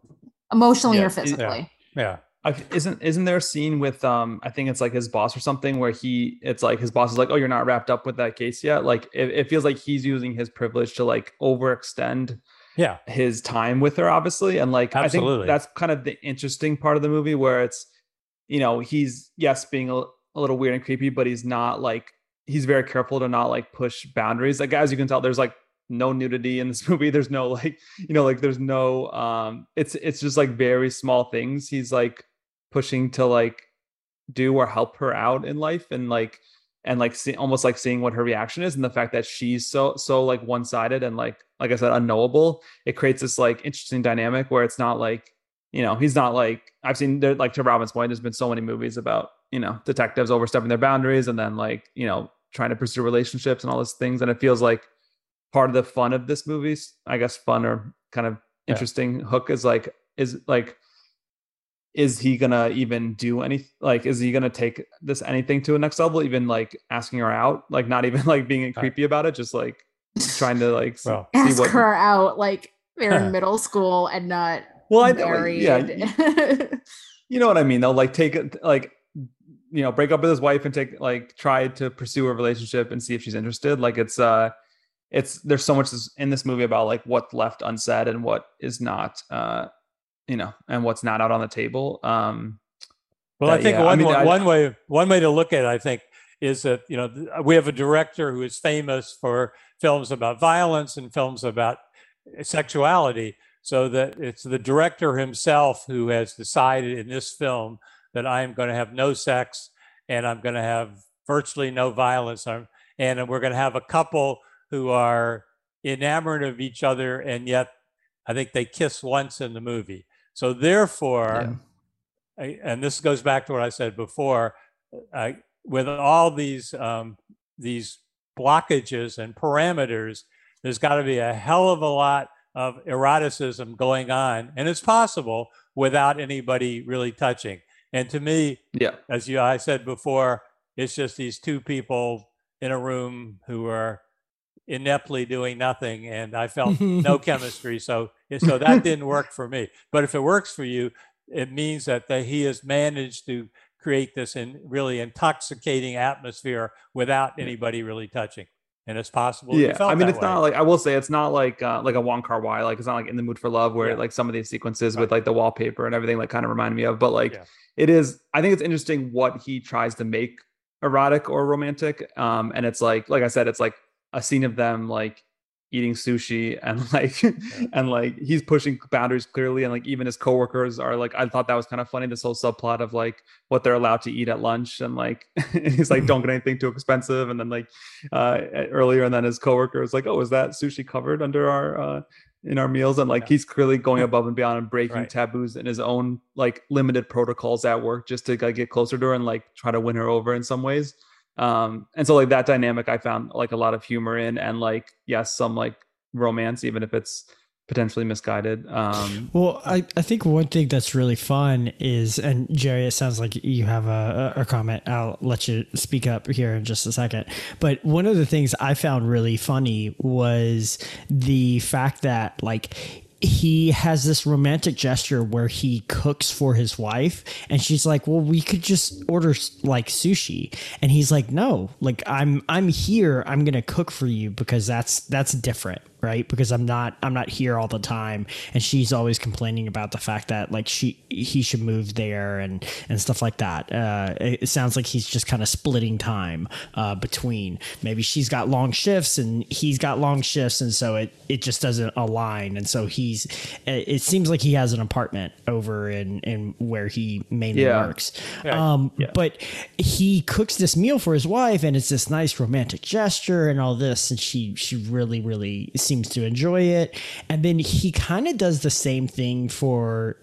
emotionally yeah, or physically yeah, yeah. isn't isn't there a scene with um I think it's like his boss or something where he it's like his boss is like oh you're not wrapped up with that case yet like it, it feels like he's using his privilege to like overextend yeah his time with her obviously and like Absolutely. I think that's kind of the interesting part of the movie where it's you know he's yes being a, a little weird and creepy, but he's not like he's very careful to not like push boundaries. Like as you can tell, there's like no nudity in this movie. There's no like, you know, like there's no um it's it's just like very small things he's like pushing to like do or help her out in life and like and like see, almost like seeing what her reaction is and the fact that she's so so like one-sided and like like I said unknowable it creates this like interesting dynamic where it's not like you know he's not like I've seen there like to Robyn's point there's been so many movies about you know detectives overstepping their boundaries and then like you know trying to pursue relationships and all those things and it feels like part of the fun of this movie's i guess fun or kind of interesting yeah. hook is like is like is he gonna even do any like is he gonna take this anything to a next level even like asking her out like not even like being creepy about it just like trying to like well, ask what, her out like they're in middle school and not well I married. yeah you know what I mean though like take it like you know break up with his wife and take like try to pursue a relationship and see if she's interested like it's uh it's there's so much in this movie about like what's left unsaid and what is not uh you know and what's not out on the table um Well, Uh, I think yeah, I one mean, way, I- one way one way to look at it, I think, is that you know we have a director who is famous for films about violence and films about sexuality. So that it's the director himself who has decided in this film that I'm going to have no sex and I'm going to have virtually no violence. I'm, and we're going to have a couple who are enamored of each other, and yet I think they kiss once in the movie. So therefore, I, and this goes back to what I said before, I, with all these um, these blockages and parameters, there's got to be a hell of a lot of eroticism going on, and it's possible without anybody really touching. And to me, Yeah. as you I said before, it's just these two people in a room who are ineptly doing nothing, and I felt no chemistry. So so that didn't work for me. But if it works for you, it means that the, he has managed to create this in really intoxicating atmosphere without anybody really touching. And it's possible. Yeah, felt I mean, it's way. not like I will say it's not like uh, like a Wong Kar Wai. Like it's not like in the mood for love, where Yeah. like some of these sequences Right. with like the wallpaper and everything like kind of remind me of. But like Yeah. it is, I think it's interesting what he tries to make erotic or romantic. Um, and it's like like I said, it's like a scene of them like eating sushi and like and like he's pushing boundaries clearly and like even his coworkers are like I thought that was kind of funny this whole subplot of like what they're allowed to eat at lunch and like he's like don't get anything too expensive and then like uh earlier and then his coworker is like oh is that sushi covered under our uh in our meals and like Yeah. he's clearly going above and beyond and breaking Right. taboos in his own like limited protocols at work just to like get closer to her and like try to win her over in some ways um and so like that dynamic i found like a lot of humor in and like yes some like romance even if it's potentially misguided um Well, I, I think one thing that's really fun is, and Jerry, it sounds like you have a, a comment. I'll let you speak up here in just a second. But one of the things I found really funny was the fact that, like, he has this romantic gesture where he cooks for his wife and she's like well we could just order like sushi. And he's like no like i'm i'm here. I'm gonna cook for you because that's that's different right? Because i'm not i'm not here all the time. And she's always complaining about the fact that like she he should move there and and stuff like that. Uh it, sounds like he's just kind of splitting time uh between. Maybe she's got long shifts and he's got long shifts and so it it just doesn't align. And so he's it seems like he has an apartment over in in where he mainly Yeah. works. Yeah. um but he cooks this meal for his wife and it's this nice romantic gesture and all this and she she really really seems to enjoy it. And then he kind of does the same thing for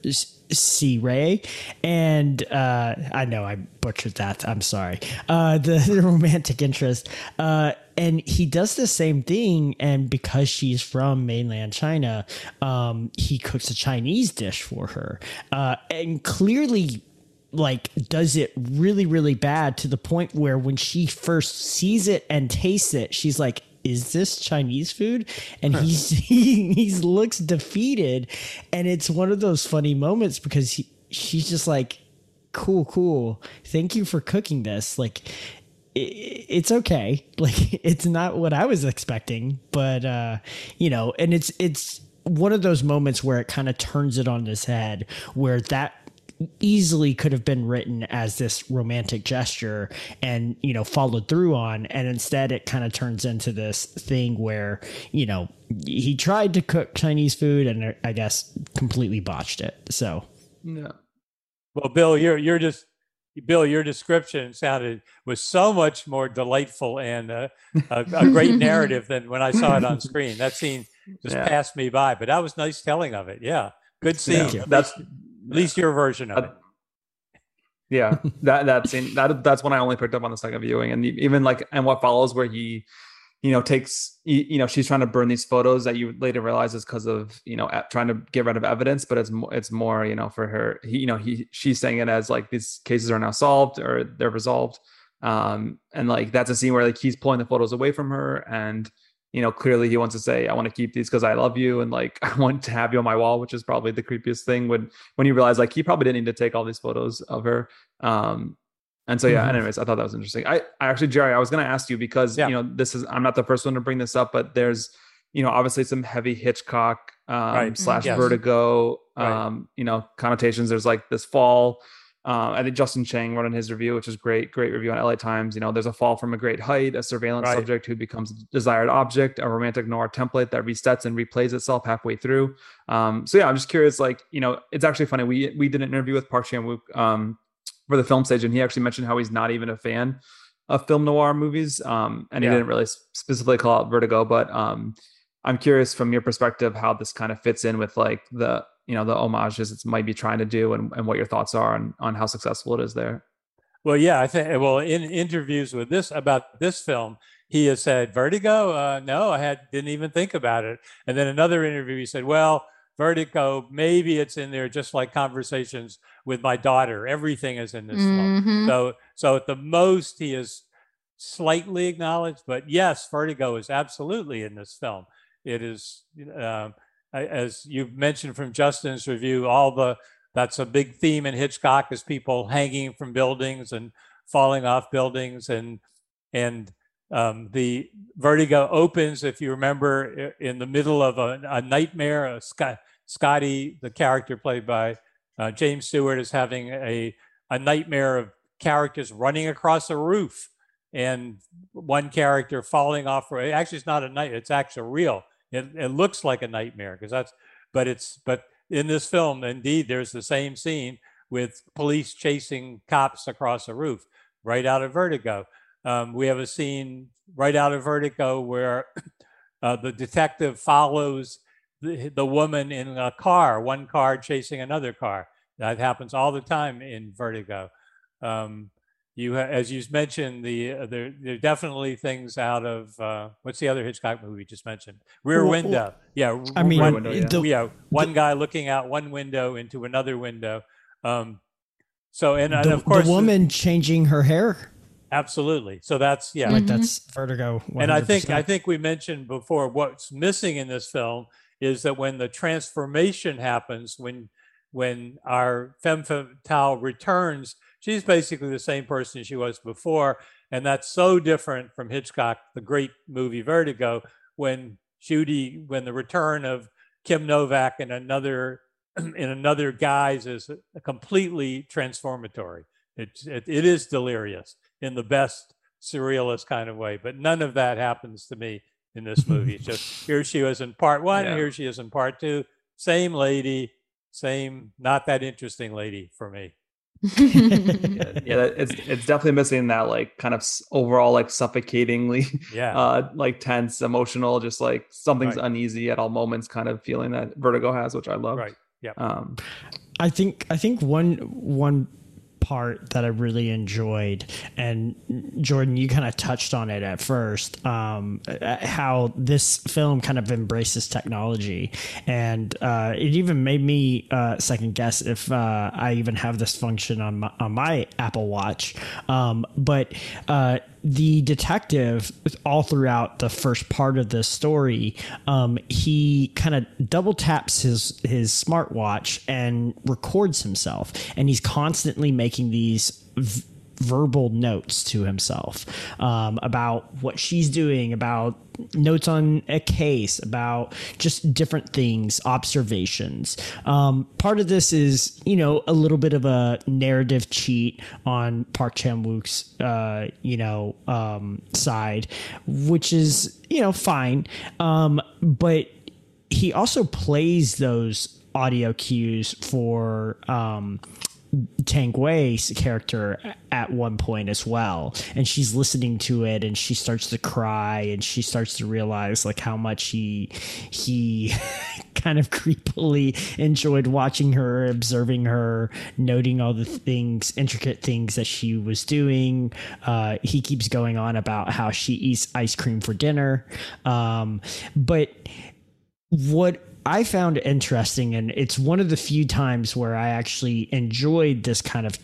C Ray. And uh I know I butchered that. I'm sorry. Uh the, the romantic interest. Uh and he does the same thing. And because she's from mainland china um he cooks a chinese dish for her. Uh and clearly like does it really really bad to the point where when she first sees it and tastes it she's like is this chinese food? And he's he, he looks defeated. And it's one of those funny moments because he, she's just like cool cool. Thank you for cooking this. Like it's okay. Like it's not what i was expecting but uh you know and it's it's one of those moments where it kind of turns it on its head where that easily could have been written as this romantic gesture and you know followed through on and instead it kind of turns into this thing where you know he tried to cook chinese food and i guess completely botched it so yeah Well, Bill, you're you're just Bill, your description sounded was so much more delightful and uh, a, a great narrative than when I saw it on screen. That scene just Yeah. passed me by, but that was nice telling of it. Yeah, good scene. Yeah, that's least, at least your version of it. yeah that that scene that that's when i only picked up on the second viewing. And even like and what follows where he you know takes you you know she's trying to burn these photos that you later realize is because of you know trying to get rid of evidence but it's more it's more you know for her he you know he she's saying it as like these cases are now solved or they're resolved. Um and like that's a scene where like he's pulling the photos away from her and you know clearly he wants to say i want to keep these because i love you and like i want to have you on my wall which is probably the creepiest thing when when you realize like he probably didn't need to take all these photos of her um and so yeah Mhm. anyways i thought that was interesting i, I actually jerry i was going to ask you because Yeah. you know this is i'm not the first one to bring this up but there's you know obviously some heavy hitchcock um Right. slash Yes. vertigo Right. um you know connotations there's like this fall uh, I think Justin Chang wrote in his review, which is great, great review on LA Times. You know, there's a fall from a great height, a surveillance Right. subject who becomes a desired object, a romantic noir template that resets and replays itself halfway through. Um, so yeah, I'm just curious. Like, you know, it's actually funny. We we did an interview with Park Chan-wook um, for the film stage, and he actually mentioned how he's not even a fan of film noir movies, um, and he didn't really specifically call out Vertigo, but um, I'm curious from your perspective how this kind of fits in with like the you know the homages it might be trying to do and, and what your thoughts are on on how successful it is there. Well, yeah, I think. Well, in interviews with this about this film, he has said Vertigo. Uh, no, I had didn't even think about it. And then another interview, he said, "Well, Vertigo, maybe it's in there, just like conversations with my daughter. Everything is in this film. Mhm. So, so at the most, he is slightly acknowledged. But yes, Vertigo is absolutely in this film. It is, um, a- as you've mentioned from Justin's review, all the that's a big theme in Hitchcock is people hanging from buildings and falling off buildings and and um, the Vertigo opens, if you remember, in the middle of a, a nightmare. A Scott, Scotty, the character played by uh, James Stewart, is having a a nightmare of characters running across a roof and one character falling off. Actually, it's not a night; it's actually real. It, it looks like a nightmare because that's, but it's but in this film, indeed, there's the same scene with police chasing cops across a roof, right out of Vertigo. Um, we have a scene right out of Vertigo where uh, the detective follows the, the woman in a car, one car chasing another car. That happens all the time in Vertigo. Um, you, as you mentioned, the uh, there, there are definitely things out of uh, what's the other Hitchcock movie we just mentioned? Rear Well, Window. Yeah, I mean, one, Window, yeah. the- yeah, one guy looking out one window into another window. Um, so and, and of course, the woman changing her hair, absolutely. So that's yeah, like that's Vertigo. 100%. and I think I think we mentioned before what's missing in this film is that when the transformation happens, when when our femme fatale returns, she's basically the same person she was before, and that's so different from Hitchcock, the great movie Vertigo, when Judy, when the return of Kim Novak in another in another guise is completely transformatory. It, it, it is delirious in the best surrealist kind of way, but none of that happens to me in this movie. It's just here she was in part one, Yeah. here she is in part two. Same lady, same not that interesting lady for me. Yeah, yeah, it's it's definitely missing that like kind of overall like suffocatingly Yeah, uh like tense, emotional, just like something's Right. uneasy at all moments kind of feeling that Vertigo has, which I love. right. Yeah. Um I think I think one one part that I really enjoyed, and Jordan, you kind of touched on it at first, um, how this film kind of embraces technology, and uh, it even made me uh, second guess if uh, I even have this function on my, on my Apple Watch. Um, but uh, the detective, all throughout the first part of the story, um, he kind of double taps his his smartwatch and records himself, and he's constantly making these. V- verbal notes to himself um, about what she's doing about notes on a case about just different things observations. Um, part of this is you know a little bit of a narrative cheat on park chan-wook's uh, you know um, side which is you know fine. Um, but he also plays those audio cues for um, Tang Wei's character at one point as well. And she's listening to it and she starts to cry and she starts to realize like how much he he kind of creepily enjoyed watching her, observing her, noting all the things, intricate things that she was doing. Uh, he keeps going on about how she eats ice cream for dinner. Um, but what I found interesting, and it's one of the few times where I actually enjoyed this kind of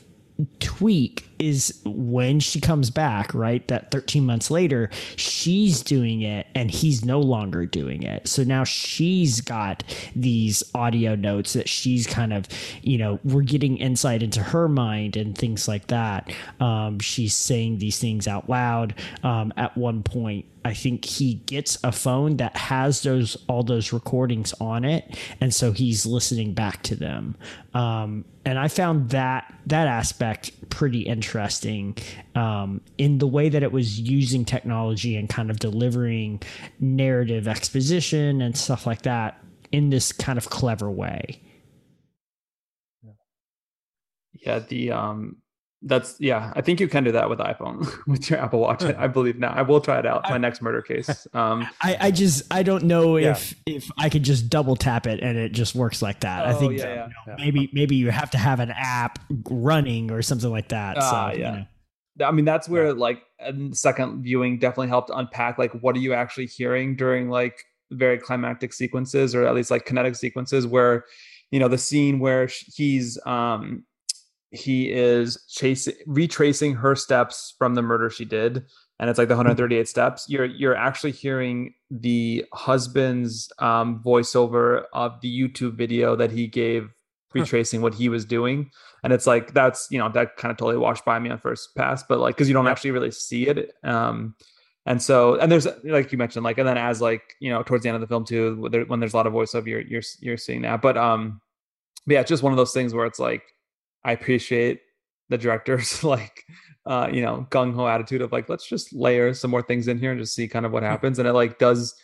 tweak is when she comes back, right? That 13 months later, she's doing it and he's no longer doing it. So now she's got these audio notes that she's kind of, you know, we're getting insight into her mind and things like that. Um, she's saying these things out loud. Um, at one point, I think he gets a phone that has those all those recordings on it, and so he's listening back to them. Um, and I found that that aspect pretty interesting um, in the way that it was using technology and kind of delivering narrative exposition and stuff like that in this kind of clever way. Yeah, the um that's yeah i think you can do that with iphone with your apple watch i believe now. I will try it out my next murder case. Um I, I just i don't know yeah. if if i could just double tap it and it just works like that. Oh, i think yeah, you know, yeah. maybe maybe you have to have an app running or something like that uh, so yeah you know. i mean that's where like second viewing definitely helped unpack like what are you actually hearing during like very climactic sequences or at least like kinetic sequences where you know the scene where he's um he is chasing retracing her steps from the murder she did and it's like the 138 steps. You're you're actually hearing the husband's um, voiceover of the youtube video that he gave retracing what he was doing. And it's like that's you know that kind of totally washed by me on first pass but like because you don't actually really see it um and so and there's like you mentioned like and then as like you know towards the end of the film too when there's a lot of voiceover you're you're you're seeing that. But um but yeah it's just one of those things where it's like I appreciate the director's like uh you know gung ho attitude of like let's just layer some more things in here and just see kind of what happens. And it like does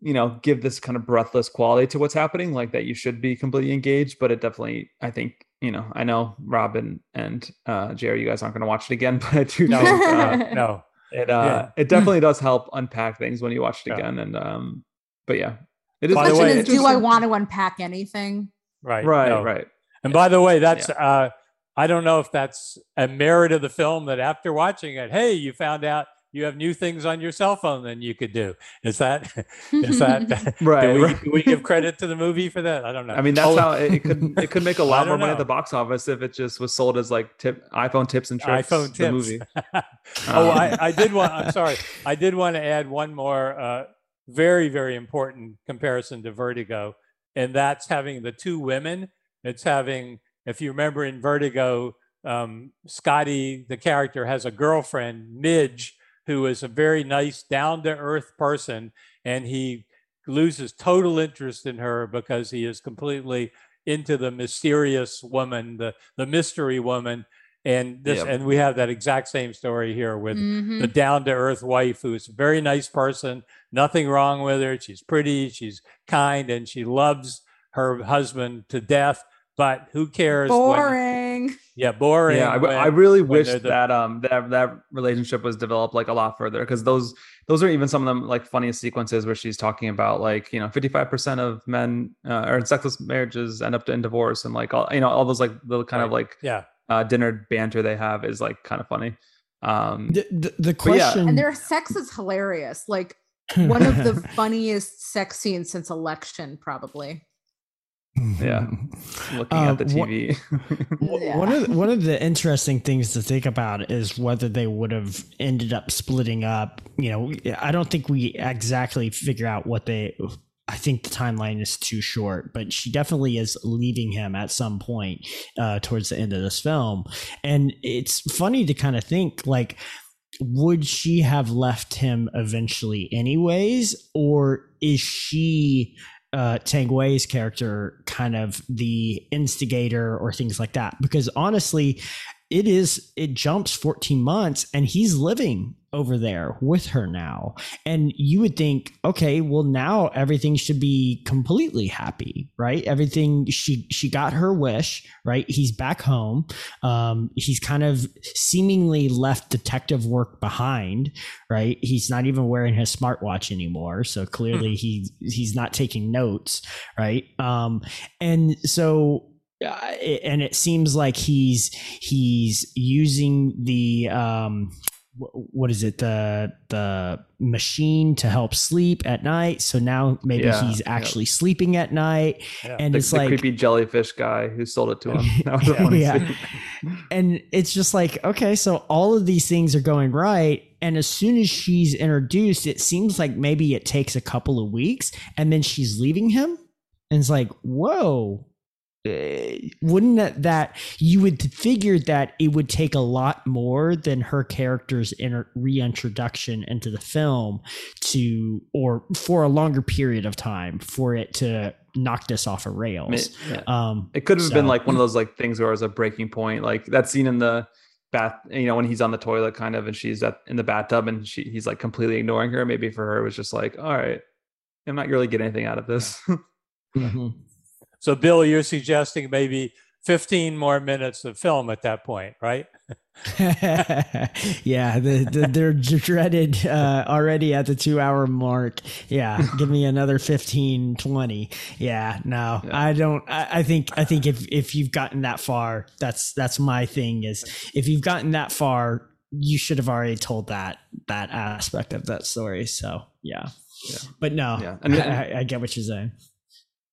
you know give this kind of breathless quality to what's happening like that you should be completely engaged but it definitely I think you know I know Robyn and uh Jerry you guys aren't going to watch it again but I do no uh, no. it uh yeah. it definitely does help unpack things when you watch it again and um but yeah. It is the question is do I want to unpack anything? Right. Right no. right and by the way, that's yeah. uh, I don't know if that's a merit of the film that after watching it, hey, you found out you have new things on your cell phone than you could do. Is that is that right? Do we, right. do we, give credit to the movie for that? I don't know. I mean, that's oh. how it, it, could it could make a lot more money at the box office if it just was sold as like tip iPhone tips and tricks. iPhone tips. movie. oh, I, I, did want. I'm sorry. I did want to add one more uh, very very important comparison to Vertigo, and that's having the two women it's having, if you remember in Vertigo, um, Scotty, the character, has a girlfriend, Midge, who is a very nice, down to earth person. And he loses total interest in her because he is completely into the mysterious woman, the, the mystery woman. And this, yep. and we have that exact same story here with mm-hmm. the down to earth wife who's a very nice person, nothing wrong with her. She's pretty, she's kind, and she loves her husband to death but who cares? Boring. When, yeah, boring. Yeah, I, when, I really wish the, that um that that relationship was developed like a lot further because those those are even some of the like funniest sequences where she's talking about like you know 55% of men uh, are in sexless marriages end up in divorce and like all you know all those like little kind right. of like yeah uh, dinner banter they have is like kind of funny. Um, the, the, the question yeah. and their sex is hilarious. Like one of the funniest sex scenes since election, probably yeah looking uh, at the tv one, one of the, one of the interesting things to think about is whether they would have ended up splitting up you know i don't think we exactly figure out what they I think the timeline is too short, but she definitely is leaving him at some point uh, towards the end of this film. And it's funny to kind of think like, would she have left him eventually, anyways? Or is she uh, Tang Wei's character kind of the instigator or things like that. Because honestly, it is it jumps 14 months and he's living over there with her now. And you would think okay well now everything should be completely happy right? Everything she she got her wish right? He's back home. Um he's kind of seemingly left detective work behind right? He's not even wearing his smartwatch anymore. So clearly hmm. he he's not taking notes right? Um and so uh, and it seems like he's he's using the um what is it? The the machine to help sleep at night. So now maybe yeah, he's actually yeah. sleeping at night. Yeah. and the, it's the like creepy jellyfish guy who sold it to him. Yeah. and it's just like okay so all of these things are going right. And as soon as she's introduced it seems like maybe it takes a couple of weeks and then she's leaving him. And it's like whoa wouldn't that, that you would figure that it would take a lot more than her character's inter- reintroduction into the film to or for a longer period of time for it to knock this off of rails Yeah. um It could have So- been like one of those like things where it was a breaking point, like that scene in the bath, you know, when he's on the toilet kind of and she's at in the bathtub and she he's like completely ignoring her. Maybe for her it was just like, all right, I'm not really getting anything out of this. mhm. So, Bill, you're suggesting maybe 15 more minutes of film at that point, right? yeah, the, the, they're dreaded uh, already at the two hour mark. Yeah, give me another 15, 20. Yeah, no, Yeah. I don't. I, I think I think if if you've gotten that far, that's that's my thing. Is if you've gotten that far, you should have already told that that aspect of that story. So yeah, Yeah. but no, Yeah. And- I, I get what you're saying.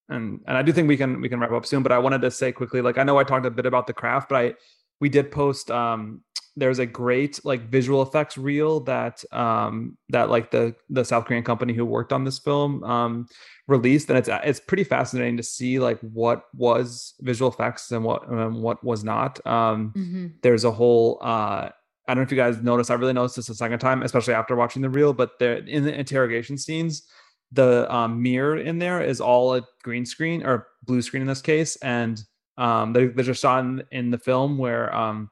And and I do think we can we can wrap up soon. But I wanted to say quickly, like I know I talked a bit about the craft, but I we did post um there's a great like visual effects reel that um that like the the South Korean company who worked on this film um released and it's it's pretty fascinating to see like what was visual effects and what um, what was not um Mhm. there's a whole uh I don't know if you guys noticed. I really noticed this a second time, especially after watching the reel. But there in the interrogation scenes, the um, mirror in there is all a green screen or blue screen in this case, and um, there, there's a shot in, in the film where um,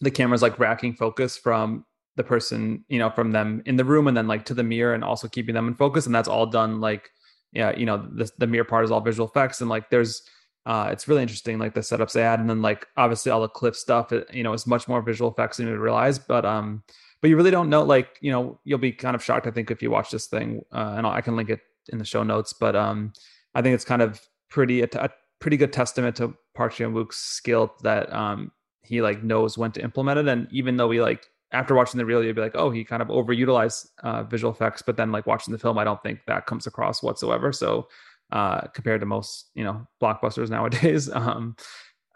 the camera's like racking focus from the person, you know, from them in the room, and then like to the mirror, and also keeping them in focus, and that's all done like, yeah, you know, the the mirror part is all visual effects, and like there's uh, it's really interesting, like the setups they had, and then like obviously all the clip stuff. It, you know, is much more visual effects than you would realize, but um, but you really don't know. Like, you know, you'll be kind of shocked, I think, if you watch this thing, uh, and I can link it in the show notes. But um, I think it's kind of pretty a, a pretty good testament to Park Chan-wook's skill that um he like knows when to implement it, and even though we like after watching the reel, you'd be like, oh, he kind of overutilized uh, visual effects, but then like watching the film, I don't think that comes across whatsoever. So uh, compared to most you know blockbusters nowadays. Um,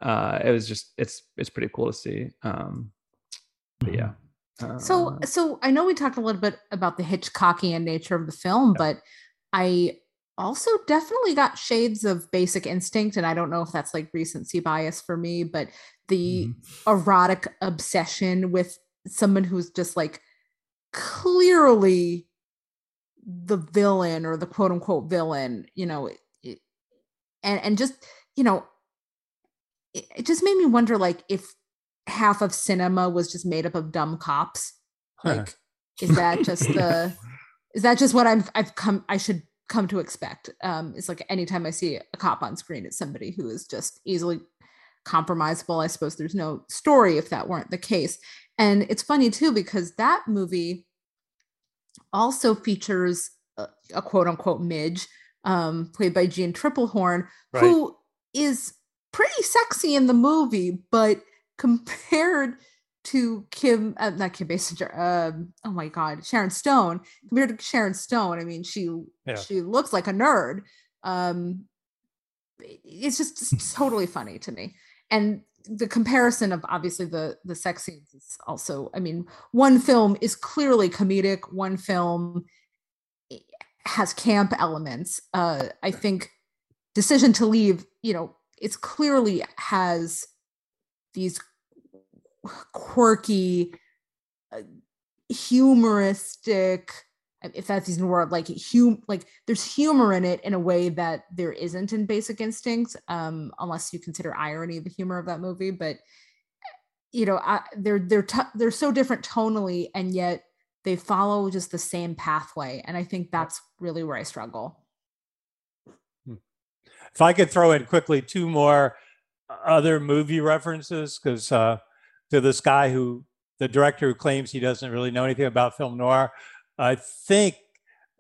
uh, it was just it's it's pretty cool to see. Um, but yeah. So, Uh, so I know we talked a little bit about the Hitchcockian nature of the film, but I also definitely got shades of Basic Instinct, and I don't know if that's like recency bias for me, but the erotic obsession with someone who's just like clearly the villain or the quote unquote villain, you know, it- and and just you know, it, it just made me wonder like if half of cinema was just made up of dumb cops. Like is that just the is that just what i've i've come i should come to expect? Um it's like anytime i see a cop on screen it's somebody who is just easily compromisable. I suppose there's no story if that weren't the case. And it's funny too because that movie also features a, a quote unquote midge um played by Jeanne Tripplehorn Right. who is pretty sexy in the movie but compared to Kim, uh, not Kim Basinger. Um, oh my God, Sharon Stone. Compared to Sharon Stone, I mean, she Yeah. she looks like a nerd. Um, it's just it's totally funny to me, and the comparison of obviously the the sex scenes is also. I mean, one film is clearly comedic. One film has camp elements. Uh, I think Decision to Leave. You know, it's clearly has these quirky, uh, humoristic, if that's even a word, like hum, like there's humor in it in a way that there isn't in Basic Instincts, um, unless you consider irony the humor of that movie. But you know, I, they're they're t- they're so different tonally, and yet they follow just the same pathway, and I think that's really where I struggle. If I could throw in quickly two more other movie references, because uh, to this guy who, the director who claims he doesn't really know anything about film noir, I think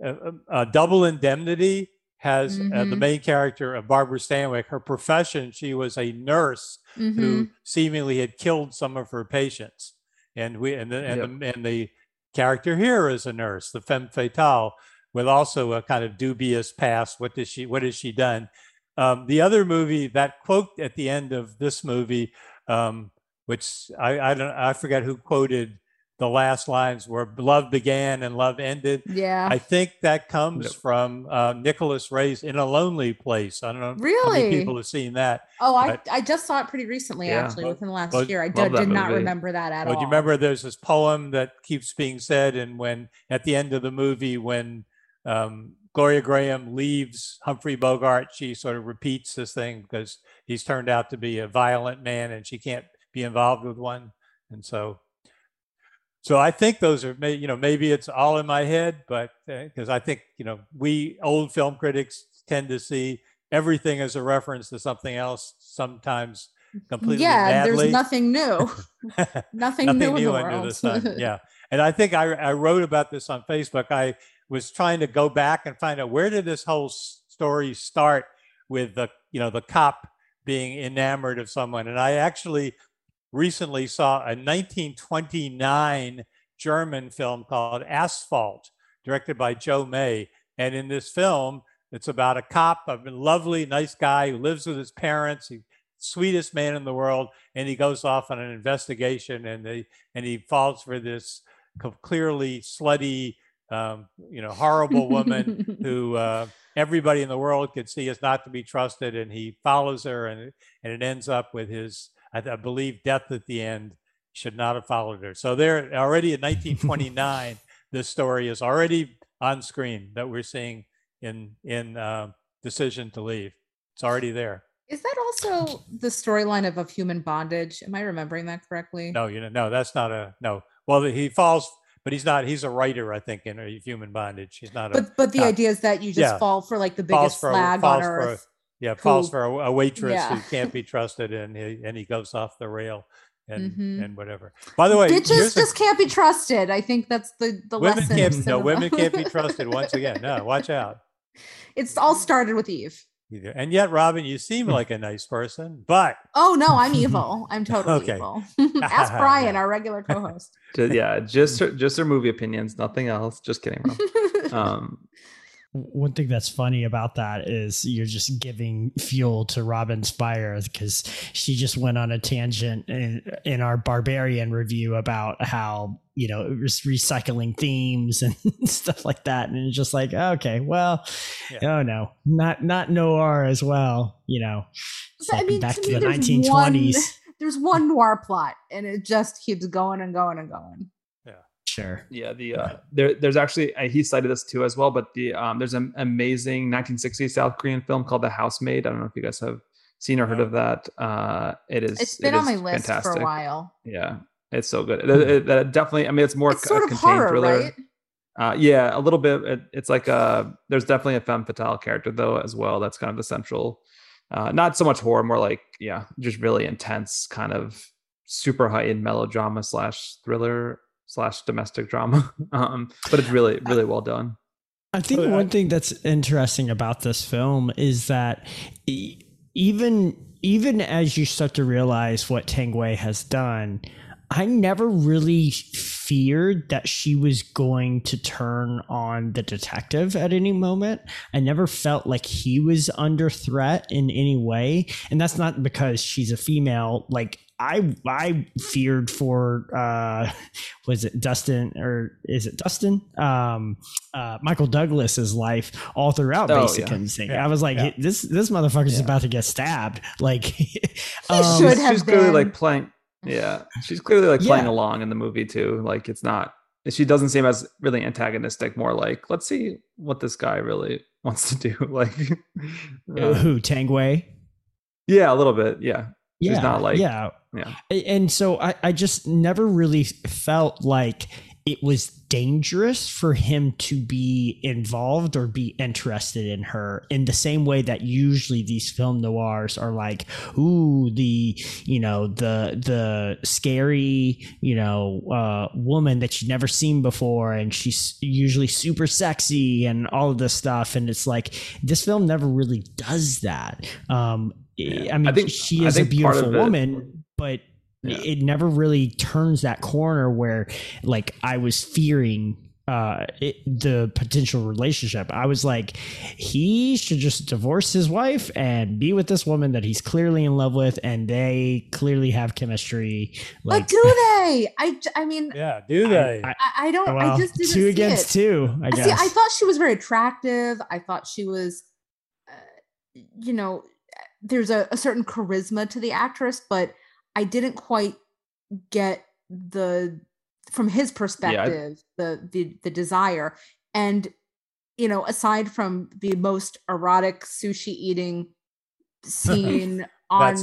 uh, uh, Double Indemnity has uh, the Mhm. main character of Barbara Stanwyck. Her profession, she was a nurse Mhm. who seemingly had killed some of her patients, and we and the and, the and the character here is a nurse, the femme fatale, with also a kind of dubious past. What does she? What has she done? Um, the other movie, that quote at the end of this movie, um, which I I don't I forget who quoted the last lines where love began and love ended. Yeah. I think that comes Yep. from uh, Nicholas Ray's In a Lonely Place. I don't know how Really? many people have seen that. oh, I, I just saw it pretty recently, Yeah. actually, within the last Well, year. I did, did not remember that at Well, all. do you remember there's this poem that keeps being said, and when at the end of the movie, when um, Gloria Grahame leaves Humphrey Bogart, she sort of repeats this thing because he's turned out to be a violent man, and she can't be involved with one, and so. So I think those are, may- you know, maybe it's all in my head, but uh, because I think, you know, we old film critics tend to see everything as a reference to something else, sometimes completely yeah, badly. there's nothing new. Nothing, nothing new, in the under world. the sun. Yeah, and I think I, I wrote about this on Facebook. I was trying to go back and find out where did this whole story start with the you know the cop being enamored of someone, and I actually recently saw a 1929 German film called Asphalt, directed by Joe May, and in this film. It's about a cop, a lovely, nice guy who lives with his parents. He, sweetest man in the world, and he goes off on an investigation, and they and he falls for this clearly slutty, um, you know, horrible woman who uh, everybody in the world could see is not to be trusted, and he follows her, and and it ends up with his, I, I believe, death at the end. Should not have followed her. So there, already in 1929, this story is already on screen that we're seeing in in uh, Decision to Leave. It's already there. Is that also the storyline of, of human bondage? Am I remembering that correctly? No, you know, no, that's not a no. Well, he falls, but he's not. He's a writer, I think, in a human bondage. He's not a But but the cop. idea is that you just Yeah. fall for like the biggest for a, flag falls on for earth. yeah falls for a, a waitress Yeah. who can't be trusted, and he and he goes off the rail and Mhm. and whatever. By the way, Bitches just can't be trusted. I think that's the the women lesson. can't no women can't be trusted. Once again, no, watch out. It's all started with Eve. Either. And yet, Robyn, you seem like a nice person, but Oh no, I'm evil. I'm totally Okay. evil. Ask Brian, our regular co-host. Yeah, just her, just her movie opinions, nothing else. Just kidding, Rob. Um, One thing that's funny about that is you're just giving fuel to Robyn's fire because she just went on a tangent in, in our Barbarian review about how, you know, it was recycling themes and stuff like that. And it's just like, okay, well, Yeah. oh no, not, not noir as well, you know, So, I mean, back to to, me, the there's 1920s. one- there's one noir plot, and it just keeps going and going and going. Sure. yeah, the uh, there there's actually uh, he cited this too as well, but the um, there's an amazing 1960s South Korean film called The Housemaid. I don't know if you guys have seen or heard No. of that. Uh, it is. It's been on my is list for a while. Yeah, it's so good. It- it- that definitely. I mean, it's more It's a sort of contained horror, thriller. right? Uh, yeah, a little bit. It, it's like a there's definitely a femme fatale character though as well. That's kind of the central. Uh, not so much horror, more like yeah, just really intense kind of super high heightened melodrama slash thriller slash domestic drama. um, but it's really really well done. I think Oh, I- one thing that's interesting about this film is that e- even even as you start to realize what Tang Wei has done, I never really feared that she was going to turn on the detective at any moment. I never felt like he was under threat in any way, and that's not because she's a female. Like I, I feared for uh, was it Dustin or is it Dustin? Um, uh, Michael Douglas's life all throughout Oh, Basic yeah. Instinct. Yeah, I was like, yeah. this this motherfucker's Yeah. about to get stabbed. Like, he should have she's clearly been. like playing. Yeah, she's clearly like playing Yeah. along in the movie too. Like it's not. She doesn't seem as really antagonistic. More like let's see what this guy really wants to do. Like, uh, who Tang Wei? yeah, a little bit. Yeah, She's yeah, not like- yeah, yeah. And so I, I just never really felt like it was dangerous for him to be involved or be interested in her in the same way that usually these film noirs are like, ooh, the you know the the scary you know uh, woman that you've never seen before, and she's usually super sexy and all of this stuff, and it's like this film never really does that. Um, Yeah. I mean, I think- she is a think part of beautiful woman, but Yeah. it never really turns that corner where like I was fearing uh, it, the potential relationship. I was like, he should just divorce his wife and be with this woman that he's clearly in love with, and they clearly have chemistry. Like, but do they? I, I mean, yeah, do they? I, I, I don't. Well, I just didn't two against it. two. I guess. See, I thought she was very attractive. I thought she was, uh, you know, there's a, a certain charisma to the actress, but I didn't quite get the from his perspective yeah. the the the desire. And you know aside from the most erotic sushi eating scene on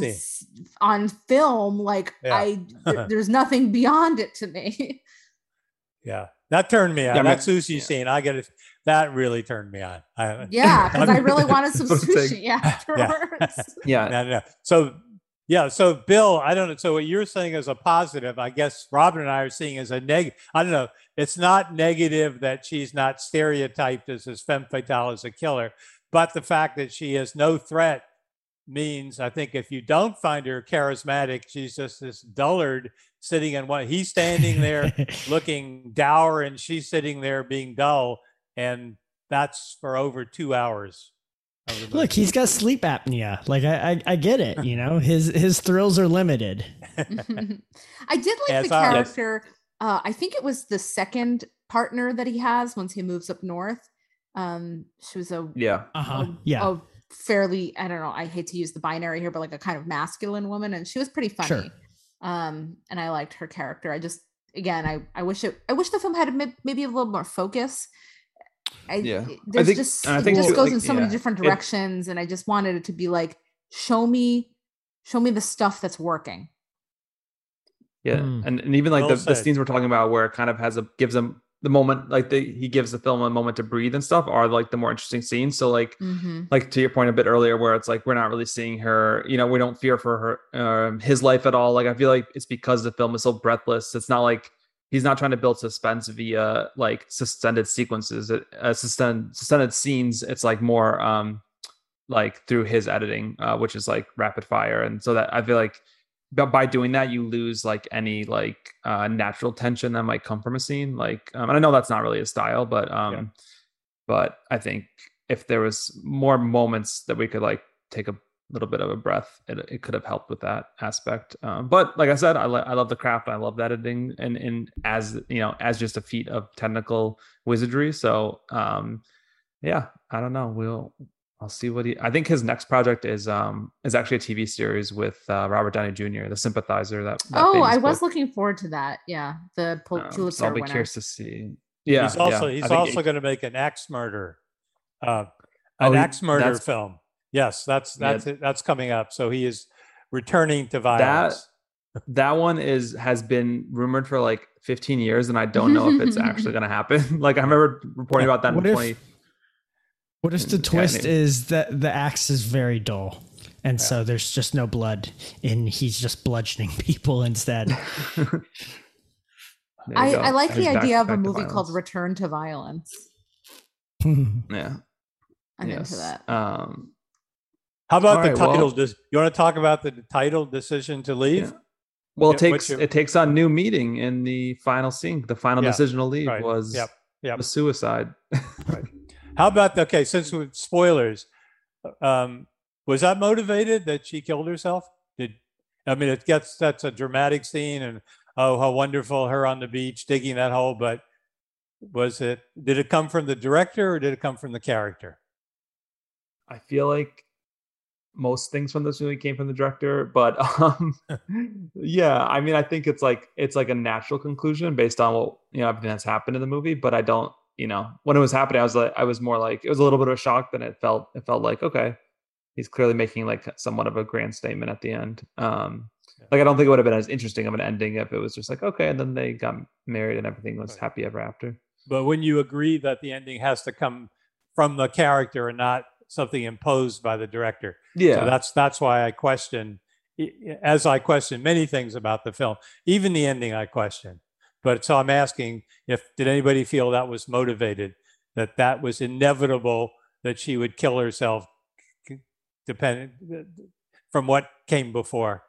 on film like yeah. i th- there's nothing beyond it to me. Yeah. That turned me on. Yeah, that sushi scene i get it that really turned me on. I, yeah because i really wanted some sushi afterwards. Yeah, yeah. so yeah. So, Bill, I don't know. So, what you're saying is a positive. I guess Robyn and I are seeing as a negative. I don't know. It's not negative that she's not stereotyped as this femme fatale as a killer, but the fact that she is no threat means I think if you don't find her charismatic, she's just this dullard sitting in one. He's standing there looking dour, and she's sitting there being dull, and that's for over two hours. Look, he's got sleep apnea. Like I, I, I get it. You know, his his thrills are limited. I did like the character. Uh, I think it was the second partner that he has once he moves up north. Um, she was a yeah, uh-huh. a, yeah, a fairly. I don't know. I hate to use the binary here, but like a kind of masculine woman, and she was pretty funny. Sure. Um, and I liked her character. I just again, I I wish it. I wish the film had maybe a little more focus I, yeah, there's I think, just I think it just goes like, in so yeah, many different directions, it, and I just wanted it to be like, show me, show me the stuff that's working. Yeah, mm. and, and even like well the, the, scenes we're talking about, where it kind of has a gives them the moment, like the he gives the film a moment to breathe and stuff, are like the more interesting scenes. So like, mm-hmm. like to your point a bit earlier, where it's like we're not really seeing her, you know, we don't fear for her, um, his life at all. Like I feel like it's because the film is so breathless. It's not like he's not trying to build suspense via like suspended sequences, uh, suspended suspended scenes. It's like more um like through his editing, uh, which is like rapid fire, and so that I feel like by doing that you lose like any like uh natural tension that might come from a scene like um, and i know that's not really a style but um yeah. but i think if there was more moments that we could like take a little bit of a breath, it, it could have helped with that aspect. Um, but like I said, I, lo- I love the craft. I love editing and, and as, you know, as just a feat of technical wizardry. So um, yeah, I don't know. We'll, I'll see what he, I think his next project is, um, is actually a TV series with uh, Robert Downey Jr., the sympathizer that, that oh, I was book. looking forward to that. Yeah. The Pul- um, Pulitzer so I'll be winner. curious to see. Yeah. He's also, yeah. he's also going to make an axe murder, uh, an oh, axe murder film. Yes, that's that's yeah. it, that's coming up. So he is returning to violence. That that one is has been rumored for like 15 years, and I don't know if it's actually going to happen. like I remember reporting about that what in if, 20. What if the twist is that the axe is very dull? And yeah. so there's just no blood, and he's just bludgeoning people instead. I, I, like the idea back, of a movie called Return to Violence. yeah. I'm yes. into that. Um, how about All the right, title? Well, you want to talk about the title decision to leave? Yeah. Well, it takes it takes on new meaning in the final scene. The final yeah, decision to leave right. was yep. Yep. suicide. right. How about okay? Since with spoilers, um, was that motivated that she killed herself? Did I mean it gets that's a dramatic scene and oh how wonderful her on the beach digging that hole, but was it did it come from the director or did it come from the character? I feel like most things from this movie came from the director but um yeah i mean i think it's like it's like a natural conclusion based on what you know everything that's happened in the movie but i don't you know when it was happening i was like i was more like it was a little bit of a shock than it felt it felt like okay he's clearly making like somewhat of a grand statement at the end um like i don't think it would have been as interesting of an ending if it was just like okay and then they got married and everything was right. happy ever after but when you agree that the ending has to come from the character and not something imposed by the director. Yeah, so that's that's why I question, as I question many things about the film, even the ending I question. But so I'm asking if did anybody feel that was motivated, that that was inevitable that she would kill herself, depending from what came before.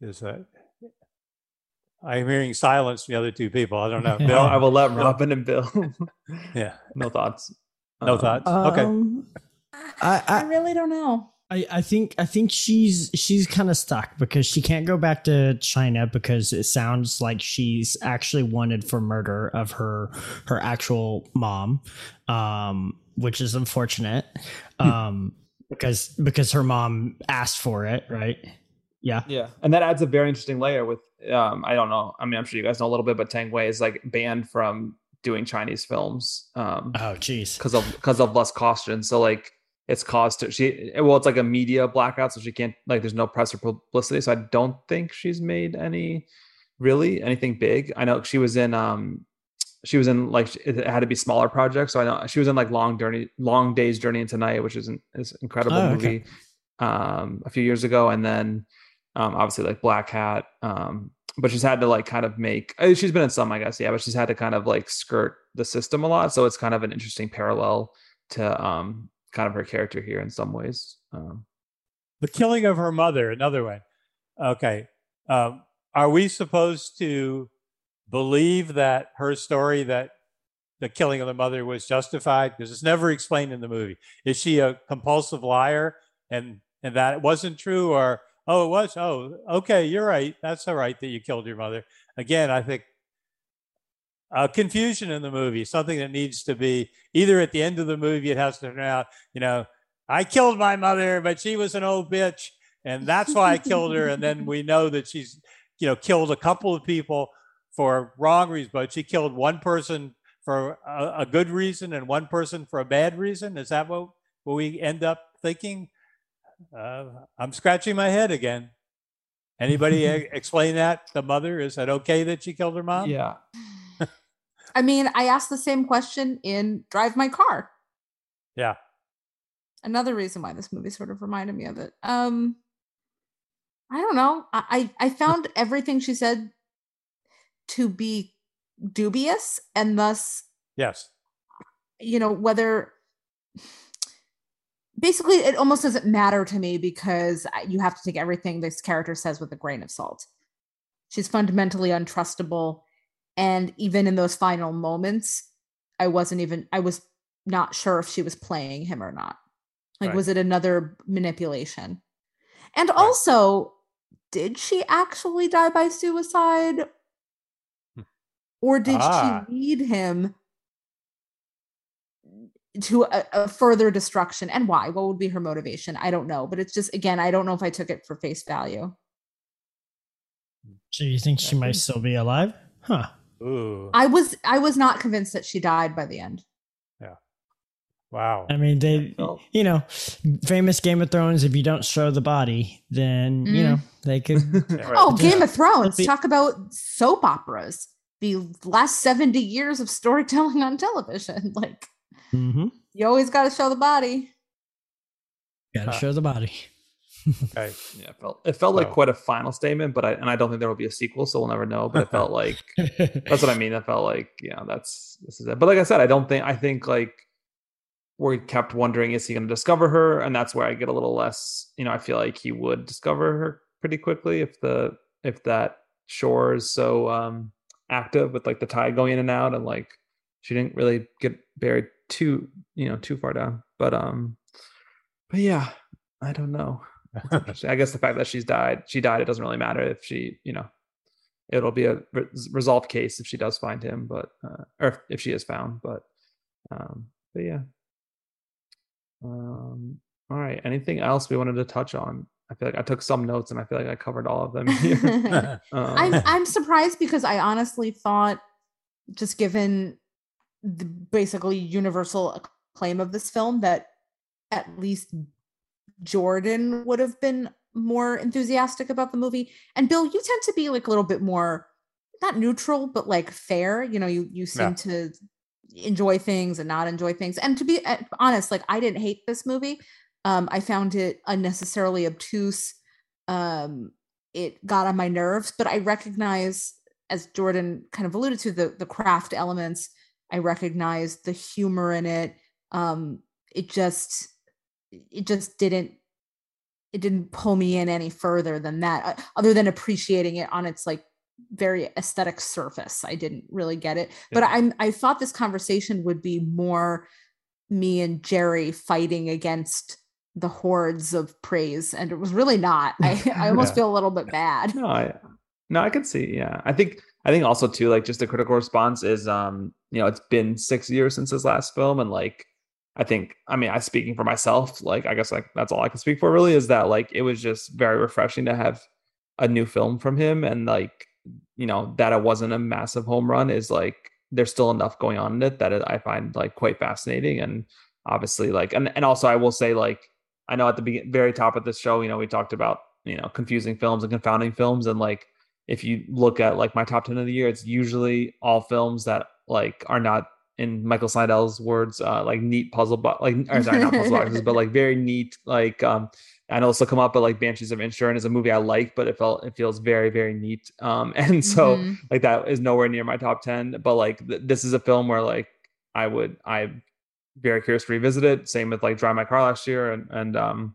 Is that I'm hearing silence from the other two people. I don't know. Yeah. Bill, I will let Robyn and Bill. yeah, no thoughts. no Um, thoughts. okay. Um, I, I, I, really don't know. I, I think I think she's she's kind of stuck because she can't go back to China because it sounds like she's actually wanted for murder of her her actual mom, um, which is unfortunate, um, because because her mom asked for it, right? Yeah. Yeah, and that adds a very interesting layer with um I don't know. I mean, I'm sure you guys know a little bit, but Tang Wei is like banned from doing Chinese films um Oh, jeez. because of because of less caution. So like it's caused to she well, it's like a media blackout, so she can't like there's no press or publicity. So I don't think she's made any really anything big. I know she was in um she was in like it had to be smaller projects. So I know she was in like Long Journey, Long Days Journey into Night, which is an is an incredible Oh, okay. movie um a few years ago, and then um obviously like Blackhat. Um, but she's had to like kind of make she's been in some, I guess, yeah, but she's had to kind of like skirt the system a lot. So it's kind of an interesting parallel to um kind of her character here in some ways. Um The killing of her mother, another one. Okay. Um, are we supposed to believe that her story that the killing of the mother was justified? Because it's never explained in the movie. Is she a compulsive liar and and that it wasn't true or oh it was oh okay you're right that's all right that you killed your mother again i think uh, confusion in the movie something that needs to be either at the end of the movie it has to turn out you know I killed my mother, but she was an old bitch, and that's why I killed her. And then we know that she's, you know, killed a couple of people for wrong reasons, but she killed one person for a, a good reason and one person for a bad reason. Is that what, what we end up thinking? Uh, I'm scratching my head again. Anybody explain that? The mother is that okay that she killed her mom? yeah. I mean, I asked the same question in Drive My Car. Yeah. Another reason why this movie sort of reminded me of it. Um, I don't know. I I I found everything she said to be dubious, and thus, Yes. you know, whether basically it almost doesn't matter to me because you have to take everything this character says with a grain of salt. She's fundamentally untrustable, and even in those final moments, I wasn't even I was not sure if she was playing him or not. Like, Right. was it another manipulation? And also, did she actually die by suicide? Hmm. Or did Ah. she lead him to a, a further destruction? And why? What would be her motivation? I don't know. But it's just, again, I don't know if I took it for face value. So you think she might still be alive? Huh. Ooh. I was I was not convinced that she died by the end. Yeah. Wow. I mean, they, you know, famous Game of Thrones. If you don't show the body, then you Mhm. know they could. Yeah. Oh, Yeah. Game of Thrones. Talk about soap operas. The last 70 years of storytelling on television. Like, mm-hmm. you always got to show the body. Gotta Huh. show the body. Okay. Yeah, it felt it felt like quite a final statement, but I and I don't think there will be a sequel, so we'll never know. But it felt like that's what I mean. It felt like yeah, that's this is it. But like I said, I don't think I think like we kept wondering is he going to discover her, and that's where I get a little less. You know, I feel like he would discover her pretty quickly if the if that shore is so um active with like the tide going in and out, and like she didn't really get buried too you know too far down. But um, but yeah, I don't know. It's interesting. I guess the fact that she's died, she died. It doesn't really matter if she, you know, it'll be a re- resolved case if she does find him, but uh, or if, if she is found. But, um, but yeah. Um. All right. Anything else we wanted to touch on? I feel like I took some notes and I feel like I covered all of them here. I'm um, I'm surprised because I honestly thought, just given the basically universal acclaim of this film, that at least Jordan would have been more enthusiastic about the movie. And Bill, you tend to be like a little bit more not neutral, but like fair. You know, you you seem Yeah. to enjoy things and not enjoy things. And to be uh, honest, like I didn't hate this movie. Um, I found it unnecessarily obtuse. Um, it got on my nerves, but I recognize, as Jordan kind of alluded to, the the craft elements. I recognize the humor in it. Um, it just it just didn't it didn't pull me in any further than that, uh, other than appreciating it on its like very aesthetic surface. I didn't really get it, but I'm I thought this conversation would be more me and Jerry fighting against the hordes of praise, and it was really not. I I almost Yeah. feel a little bit bad. No, I no, I can see. Yeah, I think I think also too, like just the critical response is, um, you know, it's been six years since his last film, and like, I think, I mean, I speaking for myself, like, I guess like that's all I can speak for. Really, is that like it was just very refreshing to have a new film from him, and like, you know, that it wasn't a massive home run is like there's still enough going on in it that it, I find like quite fascinating, and obviously like, and and also I will say like, I know at the begin- very top of this show, you know, we talked about you know confusing films and confounding films, and like if you look at like my top 10 of the year it's usually all films that like are not in michael Snydel's words uh like neat puzzle but like or sorry not puzzle boxes but like very neat like um i this will come up but like banshees of Inisherin is a movie i like but it felt it feels very very neat um and so Mhm. like that is nowhere near my top 10 but like th- this is a film where like i would i'm very curious to revisit it same with like drive my car last year and and um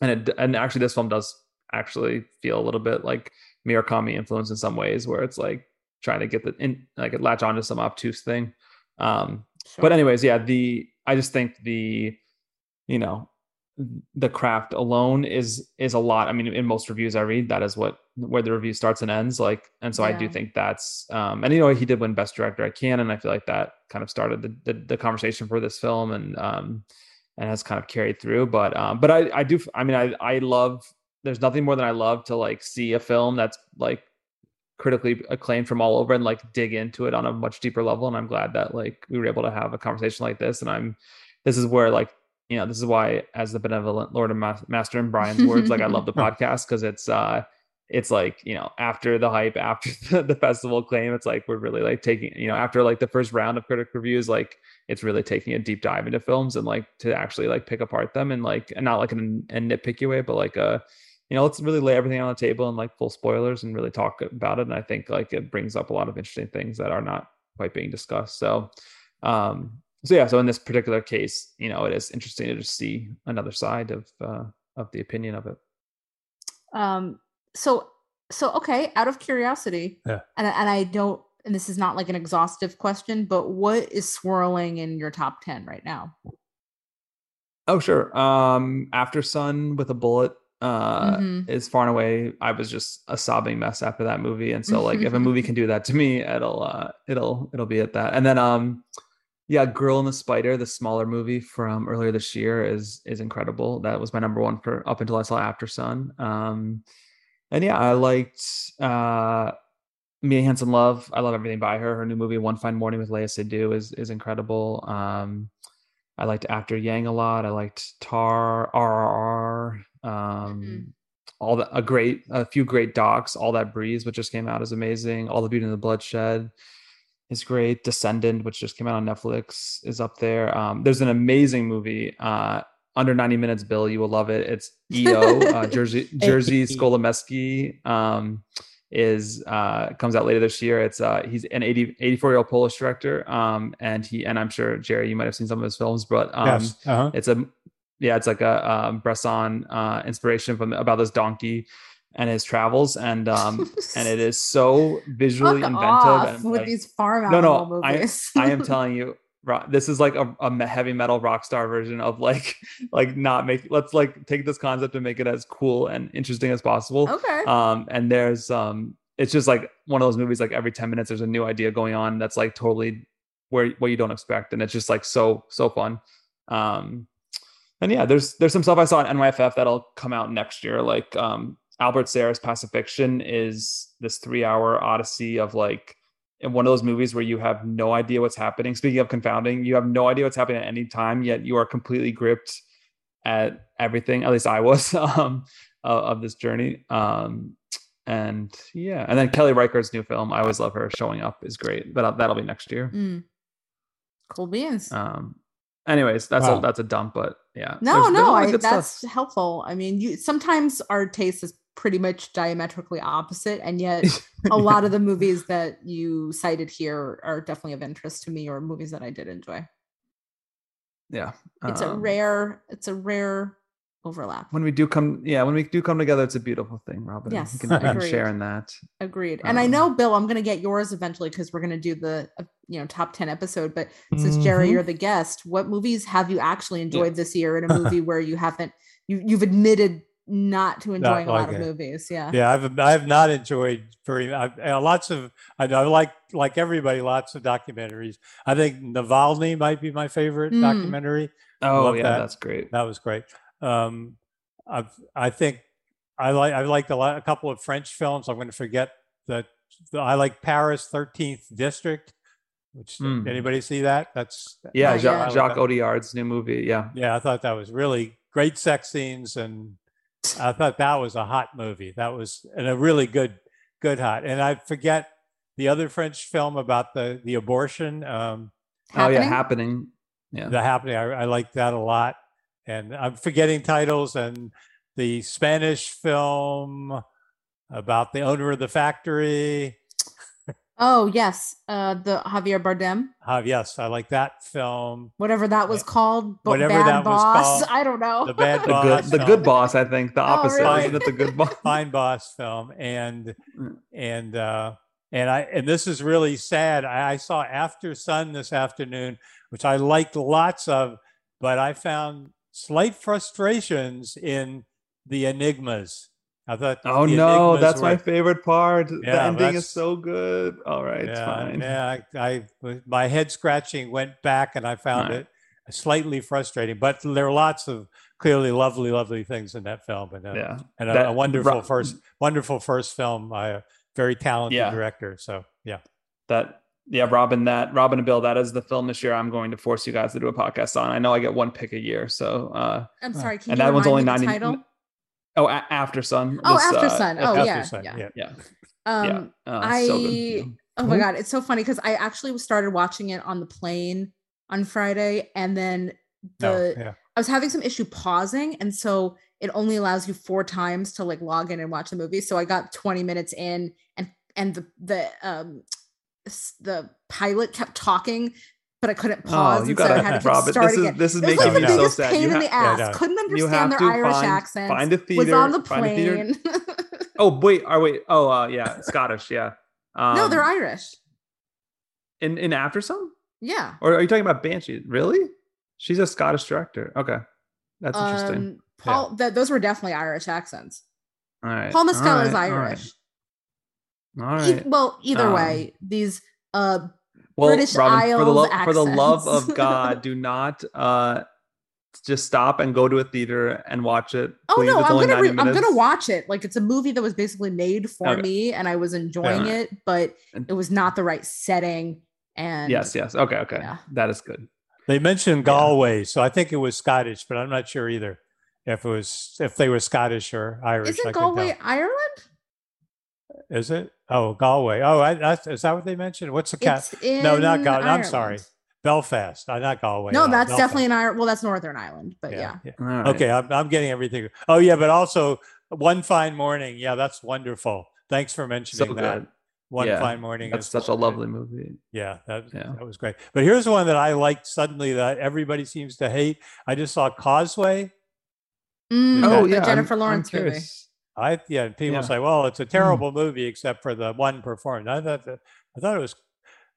and it and actually this film does actually feel a little bit like Murakami influence in some ways, where it's like trying to get the in like latch onto some obtuse thing. Um, Sure. but anyways, yeah, the I just think the you know the craft alone is is a lot. I mean, in most reviews I read, that is what where the review starts and ends. Like, and so I do think that's um, and you know he did win best director at Cannes, and I feel like that kind of started the the, the conversation for this film and um and has kind of carried through. But um, but I I do I mean I I love there's nothing more than I love to like see a film that's like critically acclaimed from all over and like dig into it on a much deeper level. And I'm glad that like we were able to have a conversation like this. And I'm this is where like you know this is why as the benevolent Lord and Ma- Master in Brian's words, like I love the podcast because it's uh it's like you know after the hype after the, the festival claim, it's like we're really like taking you know after like the first round of critic reviews like it's really taking a deep dive into films and like to actually like pick apart them and like and not like in a nitpicky way but like a you know let's really lay everything on the table and like full spoilers and really talk about it and i think like it brings up a lot of interesting things that are not quite being discussed so um so yeah so in this particular case you know it is interesting to just see another side of uh of the opinion of it um so so okay out of curiosity Yeah. and, and i don't and this is not like an exhaustive question but what is swirling in your top 10 right now Oh sure. Um After Sun with a bullet uh Mhm. is far and away I was just a sobbing mess after that movie and so like if a movie can do that to me it'll uh it'll it'll be at that. And then um yeah, Girl and the Spider, the smaller movie from earlier this year is is incredible. That was my number one for up until I saw After Sun. Um and yeah, I liked uh Mia Hansen Love. I love everything by her. Her new movie One Fine Morning with Léa Seydoux is is incredible. Um I liked After Yang a lot. I liked Tar, RRR, um, Mhm. all the a great, a few great docs. All That Breathes, which just came out, is amazing. All the Beauty and the Bloodshed is great. Descendant, which just came out on Netflix, is up there. Um, there's an amazing movie, uh, under 90 minutes. Bill, you will love it. It's EO, uh, Jerzy Jerzy Hey. Skolimowski. Um, is uh comes out later this year it's uh he's an 80 84 year old polish director um and he and i'm sure jerry you might have seen some of his films but um yes. Uh-huh. it's a yeah it's like a um bresson uh inspiration from about this donkey and his travels and um and it is so visually Fuck inventive and with like, these farm No, no, I- I am telling you, ro- this is like a, a heavy metal rock star version of like, like not make. Let's like take this concept and make it as cool and interesting as possible. okay Um, and there's um, it's just like one of those movies. Like every ten minutes, there's a new idea going on that's like totally where what you don't expect, and it's just like so so fun. Um, and yeah, there's there's some stuff I saw in NYFF that'll come out next year. Like um, Albert Serra's Pacifiction is this three hour odyssey of like in one of those movies where you have no idea what's happening. Speaking of confounding, you have no idea what's happening at any time, yet you are completely gripped at everything. At least I was um, of, of this journey. Um, and yeah, and then Kelly Reichardt's new film, I always love her. Showing up is great, but that'll be next year. Mm. cool beans Um, anyways, that's Wow. a that's a dump, but yeah. no there's- there's no lot of I, good stuff. that's helpful i mean you sometimes our taste is pretty much diametrically opposite and yet a lot of the movies that you cited here are definitely of interest to me or movies that i did enjoy yeah. it's a um, rare it's a rare overlap. When we do come, yeah, when we do come together, it's a beautiful thing, Robyn. Yes, we can, can agreed. share in that. Agreed. And I Um, know, Bill, I'm going to get yours eventually because we're going to do the uh, you know top ten episode. But since Jerry, Mhm. you're the guest, what movies have you actually enjoyed this year in a movie where you haven't you you've admitted not to enjoying a lot like of movies? Yeah. Yeah, I've I have not enjoyed very I've, uh, lots of I know like like everybody lots of documentaries. I think Navalny might be my favorite Mm. documentary. Oh Love yeah, that. that's great. That was great. Um, I've I think I like I liked a lot a couple of French films. I'm going to forget that I like Paris Thirteenth District. Which Mm. anybody see that? That's Yeah, Not Jacques, yet. Jacques Audiard's new movie. Yeah, yeah. I thought that was really great sex scenes, and I thought that was a hot movie. That was and a really good good hot. And I forget the other French film about the the abortion. Um, oh yeah, Happening? happening. Yeah, the happening. I, I like that a lot. And I'm forgetting titles and the Spanish film about the owner of the factory. Oh yes, uh, the Javier Bardem, Uh, yes, I like that film. whatever that was Yeah. called, but Whatever bad that was boss. called. I don't know. The Bad the Boss. good, the good boss. I think the opposite, Oh, opposite. really? Isn't it the good boss? Fine Boss film. And Mm. and uh and I and this is really sad. I, I saw After Sun this afternoon, which I liked lots of, but I found slight frustrations in the enigmas. I thought Oh the no, that's my favorite part. the Yeah, ending is so good. All right, it's yeah, fine. Yeah, I, I my head scratching went back and I found Right. it slightly frustrating. But there are lots of clearly lovely, lovely things in that film, and, uh, Yeah. and a, That- a wonderful Ro- first, wonderful first film a very talented Yeah. director. So yeah, that yeah robyn that robyn and bill that is the film this year i'm going to force you guys to do a podcast on i know i get one pick a year so uh I'm sorry. Can and you that one's only me the 90 title? oh a- after sun Oh, this, After uh, Sun. Oh, After yeah, Sun, yeah. yeah Um, yeah uh, I so good. oh my Mhm. god, it's so funny because I actually started watching it on the plane on Friday, and then no, the yeah, I was having some issue pausing, and so it only allows you four times to like log in and watch the movie. So I got 20 minutes in, and and the the um s- the pilot kept talking, but I couldn't pause, oh you and so I gotta had to keep robyn this starting is this is was making like the me so biggest sad pain you, in ha- the Yeah, ass. no. Couldn't understand their Irish find, accents. find a theater was on the plane. oh wait oh wait oh uh yeah scottish yeah um, no, they're Irish. in in after Some. Yeah. or are you talking about banshee really she's a scottish director okay that's interesting Um, Paul, th- those were definitely Irish accents. all right Paul Mescal is right, all right, Irish. E- well, either Um, way, these uh well, British Robyn, for the Isles love for the love of God, do not uh just stop and go to a theater and watch it. Oh no, It's I'm only gonna re- I'm gonna watch it. Like it's a movie that was basically made for Okay. me, and I was enjoying Alright. it, but it was not the right setting. And Yes, yes. Okay, okay. Yeah. That is good. they mentioned Galway, so I think it was Scottish, but I'm not sure either if it was if they were Scottish or Irish. Isn't couldn't Galway. Ireland? Is it? Oh, Galway. Oh, I, that's, is that what they mentioned? What's the cat? No, not Gal- I'm sorry. Belfast. Uh, not Galway. No, uh, that's Belfast. definitely an Ireland. Well, that's Northern Ireland, but yeah. All right. Okay, I'm, I'm getting everything. Oh yeah, but also one fine morning. Yeah, that's wonderful. Thanks for mentioning So that. good. One Yeah, fine morning. That's is such a lovely movie. Yeah, that, Yeah. that was great. But here's one that I liked suddenly that everybody seems to hate. I just saw Causeway. Mm, Oh, the yeah. I'm- Jennifer I'm Lawrence movie. Curious. I yeah, and people Yeah. say, well, it's a terrible movie except for the one performance. I thought that, I thought it was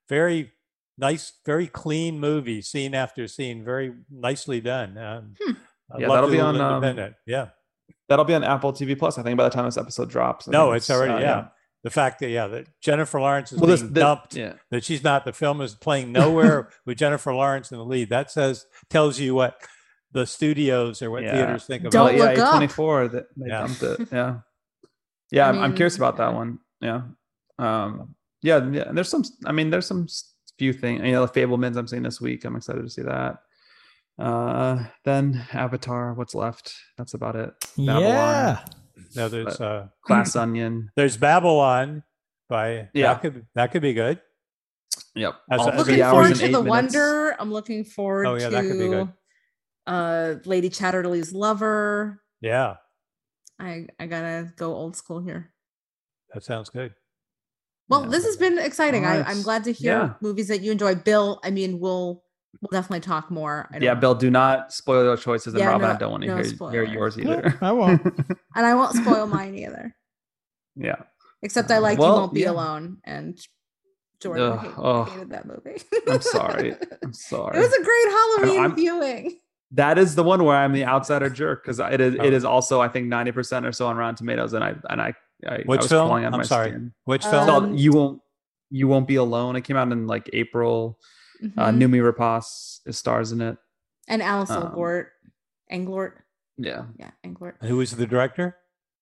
very nice, very clean movie, scene after scene, very nicely done. Um, Hmm. Yeah, that'll be on, um, yeah. That'll be on Apple TV Plus. I think by the time this episode drops. I No, think it's already uh, yeah. The fact that yeah, that Jennifer Lawrence is Well, this, being the- dumped, yeah. that she's not the film is playing nowhere with Jennifer Lawrence in the lead. That says tells you what the studios or what Yeah. theaters think Don't about it. look yeah, up. 24 that they Yeah. dumped it. Yeah. Yeah, I I'm, I'm curious about that yeah. one. Yeah. Um yeah, yeah, and there's some I mean there's some few things, you know, the Fabelmans I'm seeing this week. I'm excited to see that. Uh then Avatar, what's left? That's about it. Babylon, Yeah. No, there's uh, Glass Onion. there's Babylon by Yeah. that could that could be good. Yep. As a- all as a three Looking forward to the minutes. Wonder. I'm looking forward Oh, yeah, that could be good. Uh Lady Chatterley's Lover. Yeah, I I gotta go old school here. that sounds good. Well, Yeah. this has been exciting. All I, right. I'm glad to hear Yeah. movies that you enjoy. Bill, I mean, we'll we'll definitely talk more. I Yeah, don't- Bill, do not spoil your choices, and Yeah, Robyn, no- I don't want to no hear, hear spoilers. yours No, either. I won't. and I won't spoil mine either. yeah. Except I like Well, You Won't Be yeah. Alone and Jordan Ugh, hate- oh. hated that movie. I'm sorry. I'm sorry. It was a great Halloween I'm- viewing. That is the one where I'm the outsider jerk because it is Oh. it is also I think 90 percent or so on Rotten Tomatoes, and I and I I, Which I was film? crawling out I'm my sorry. skin. Which Uh, film? Called Um, you won't you won't be alone. It came out in like April. Uh, Mhm. Noomi Rapace is stars in it. and Alice um, Englert. Englert. Yeah, Yeah, Englert. Who was the director?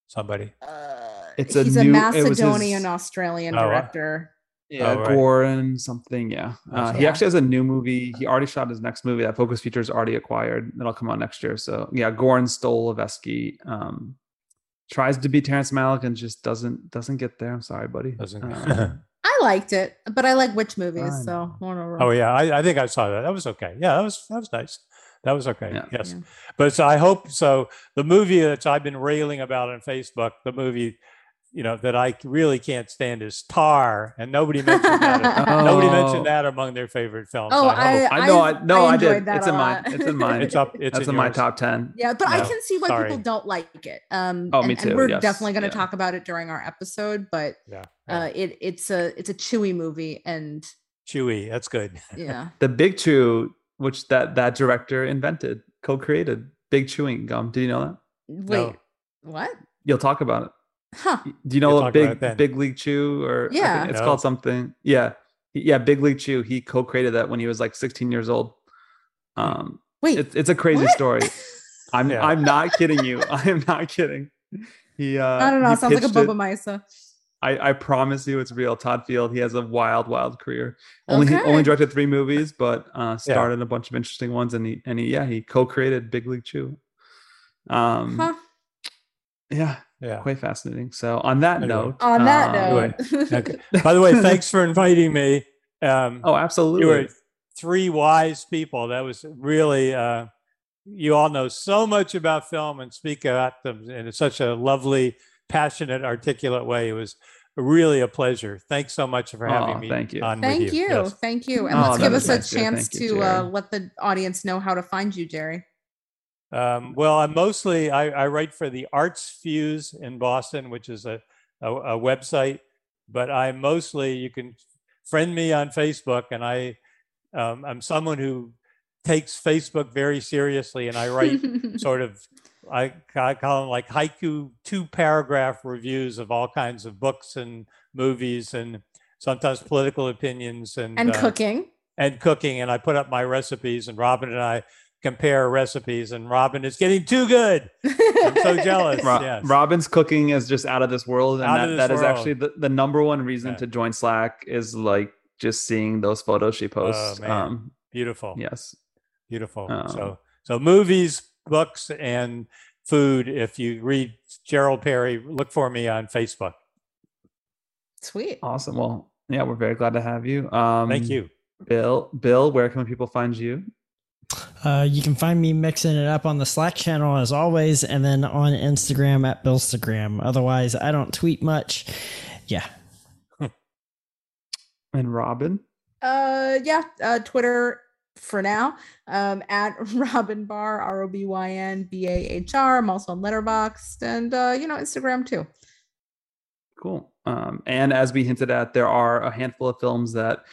Somebody. Uh, It's a he's a, new- it was his- Macedonian Australian Oh, uh, director. Yeah, Oh, right. Goran something. Yeah, uh, he actually has a new movie. He already shot his next movie that Focus Features already acquired. That'll come out next year. So yeah, Goran Stolevski um, tries to be Terrence Malick and just doesn't doesn't get there. I'm sorry, buddy. Doesn't. Um, I liked it, but I like witch movies, I so know. oh yeah, I, I think I saw that. That was okay. Yeah, that was that was nice. That was okay. Yeah. Yes, Yeah. but so I hope so. The movie that I've been railing about on Facebook, the movie, you know, that I really can't stand is Tar, and nobody mentioned that. nobody Oh. mentioned that among their favorite films. Oh, I hope- I, I know, I- no, I enjoyed did. that It's in mine. It's in mine. it's up. It's That's in in my top ten. Yeah, but I can see why sorry. people don't like it. Um, Oh, and, me and too, we're yes, definitely going to yeah. talk about it during our episode, but Yeah, yeah. uh, it it's a it's a chewy movie, and Chewy. That's good. yeah, The Big Chew, which that that director invented, co-created, Big Chewing Gum. Did you know that? wait, what? You'll talk about it. Huh? Do you know what Big. Big League Chew or Yeah. it's No. called something. Yeah, yeah, Big League Chew. He co-created that when he was like 16 years old. Um, Wait, it's it's a crazy what? story. I'm Yeah. I'm not kidding you. I am not kidding. He uh, I don't know. Sounds like a pitched it. Boba Misa. I, I promise you it's real. Todd Field, he has a wild, wild career. Only he only directed three movies, but uh starred in a bunch of interesting ones. And he and he yeah, he co-created Big League Chew. Um Huh? yeah, Yeah. quite fascinating. So on that Anyway. note. On that um, note, Okay. By the way, thanks for inviting me. Um, Oh, absolutely you were three wise people. That was really. Uh, you all know so much about film and speak about them in such a lovely, passionate, articulate way. It was really a pleasure. Thanks so much for having Oh, me. thank you. On thank with you, you. Yes. thank you, and Oh, let's give us a nice, dear. chance you, to uh, let the audience know how to find you, Jerry. Um, well, I'm mostly I, I write for the Arts Fuse in Boston, which is a, a, a website. But I mostly you can friend me on Facebook, and I um, I'm someone who takes Facebook very seriously, and I write sort of I, I call them like haiku two paragraph reviews of all kinds of books and movies and sometimes political opinions and and uh, cooking. and cooking and I put up my recipes and Robyn and I compare recipes and Robyn is getting too good. I'm so jealous. Ro- yes. Robyn's cooking is just out of this world, and Out that, of this that is actually the, the number one reason Yeah. to join Slack is like just seeing those photos she posts. man. um, Beautiful. yes, Beautiful. Um, so so movies, books and food if you read Gerald Peary look for me on Facebook. Sweet. awesome. Well, yeah, we're very glad to have you. Um, Thank you. Bill. Bill, where can people find you? Uh, you can find me mixing it up on the Slack channel as always, and then on Instagram at Billstagram. Otherwise, I don't tweet much. Yeah. And Robyn. Uh, yeah. Uh, Twitter for now. Um, at Robyn Bahr R O B Y N B A H R. I'm also on Letterboxd and uh, you know Instagram too. Cool. Um, and as we hinted at, there are a handful of films that are-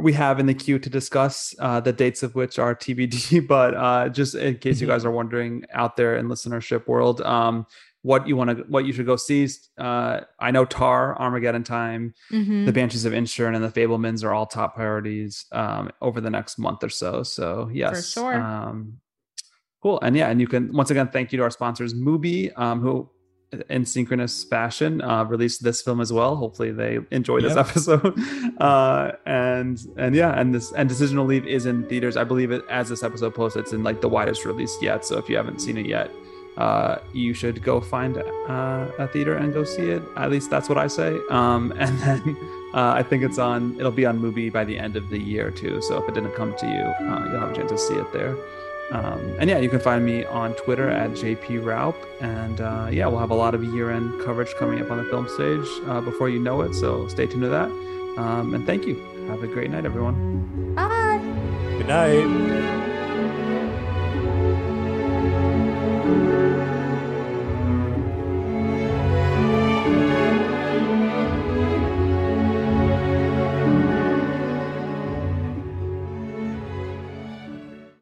we have in the queue to discuss, uh, the dates of which are TBD. But uh, just in case you Mhm. guys are wondering out there in listenership world, um, what you want to, what you should go see. Uh, I know Tar, Armageddon Time, Mhm. The Banshees of Inisherin, and The Fabelmans are all top priorities um, over the next month or so. So yes, for sure. Um, cool, and yeah, and you can once again thank you to our sponsors, Mubi, um, who in synchronous fashion uh, released this film as well. Hopefully they enjoy this Yep. episode. Uh, and and yeah, and this and Decision to Leave is in theaters. I believe it as this episode posts, it's in like the widest release yet. So if you haven't seen it yet, uh, you should go find uh, a theater and go see it. At least that's what I say. Um, and then uh, I think it's on. It'll be on MUBI by the end of the year too. So if it didn't come to you, uh, you'll have a chance to see it there. Um, and yeah, you can find me on Twitter at JP Raup. And uh, yeah, we'll have a lot of year-end coverage coming up on the film stage uh, before you know it. So stay tuned to that. Um, and thank you. Have a great night, everyone. Bye. Good night.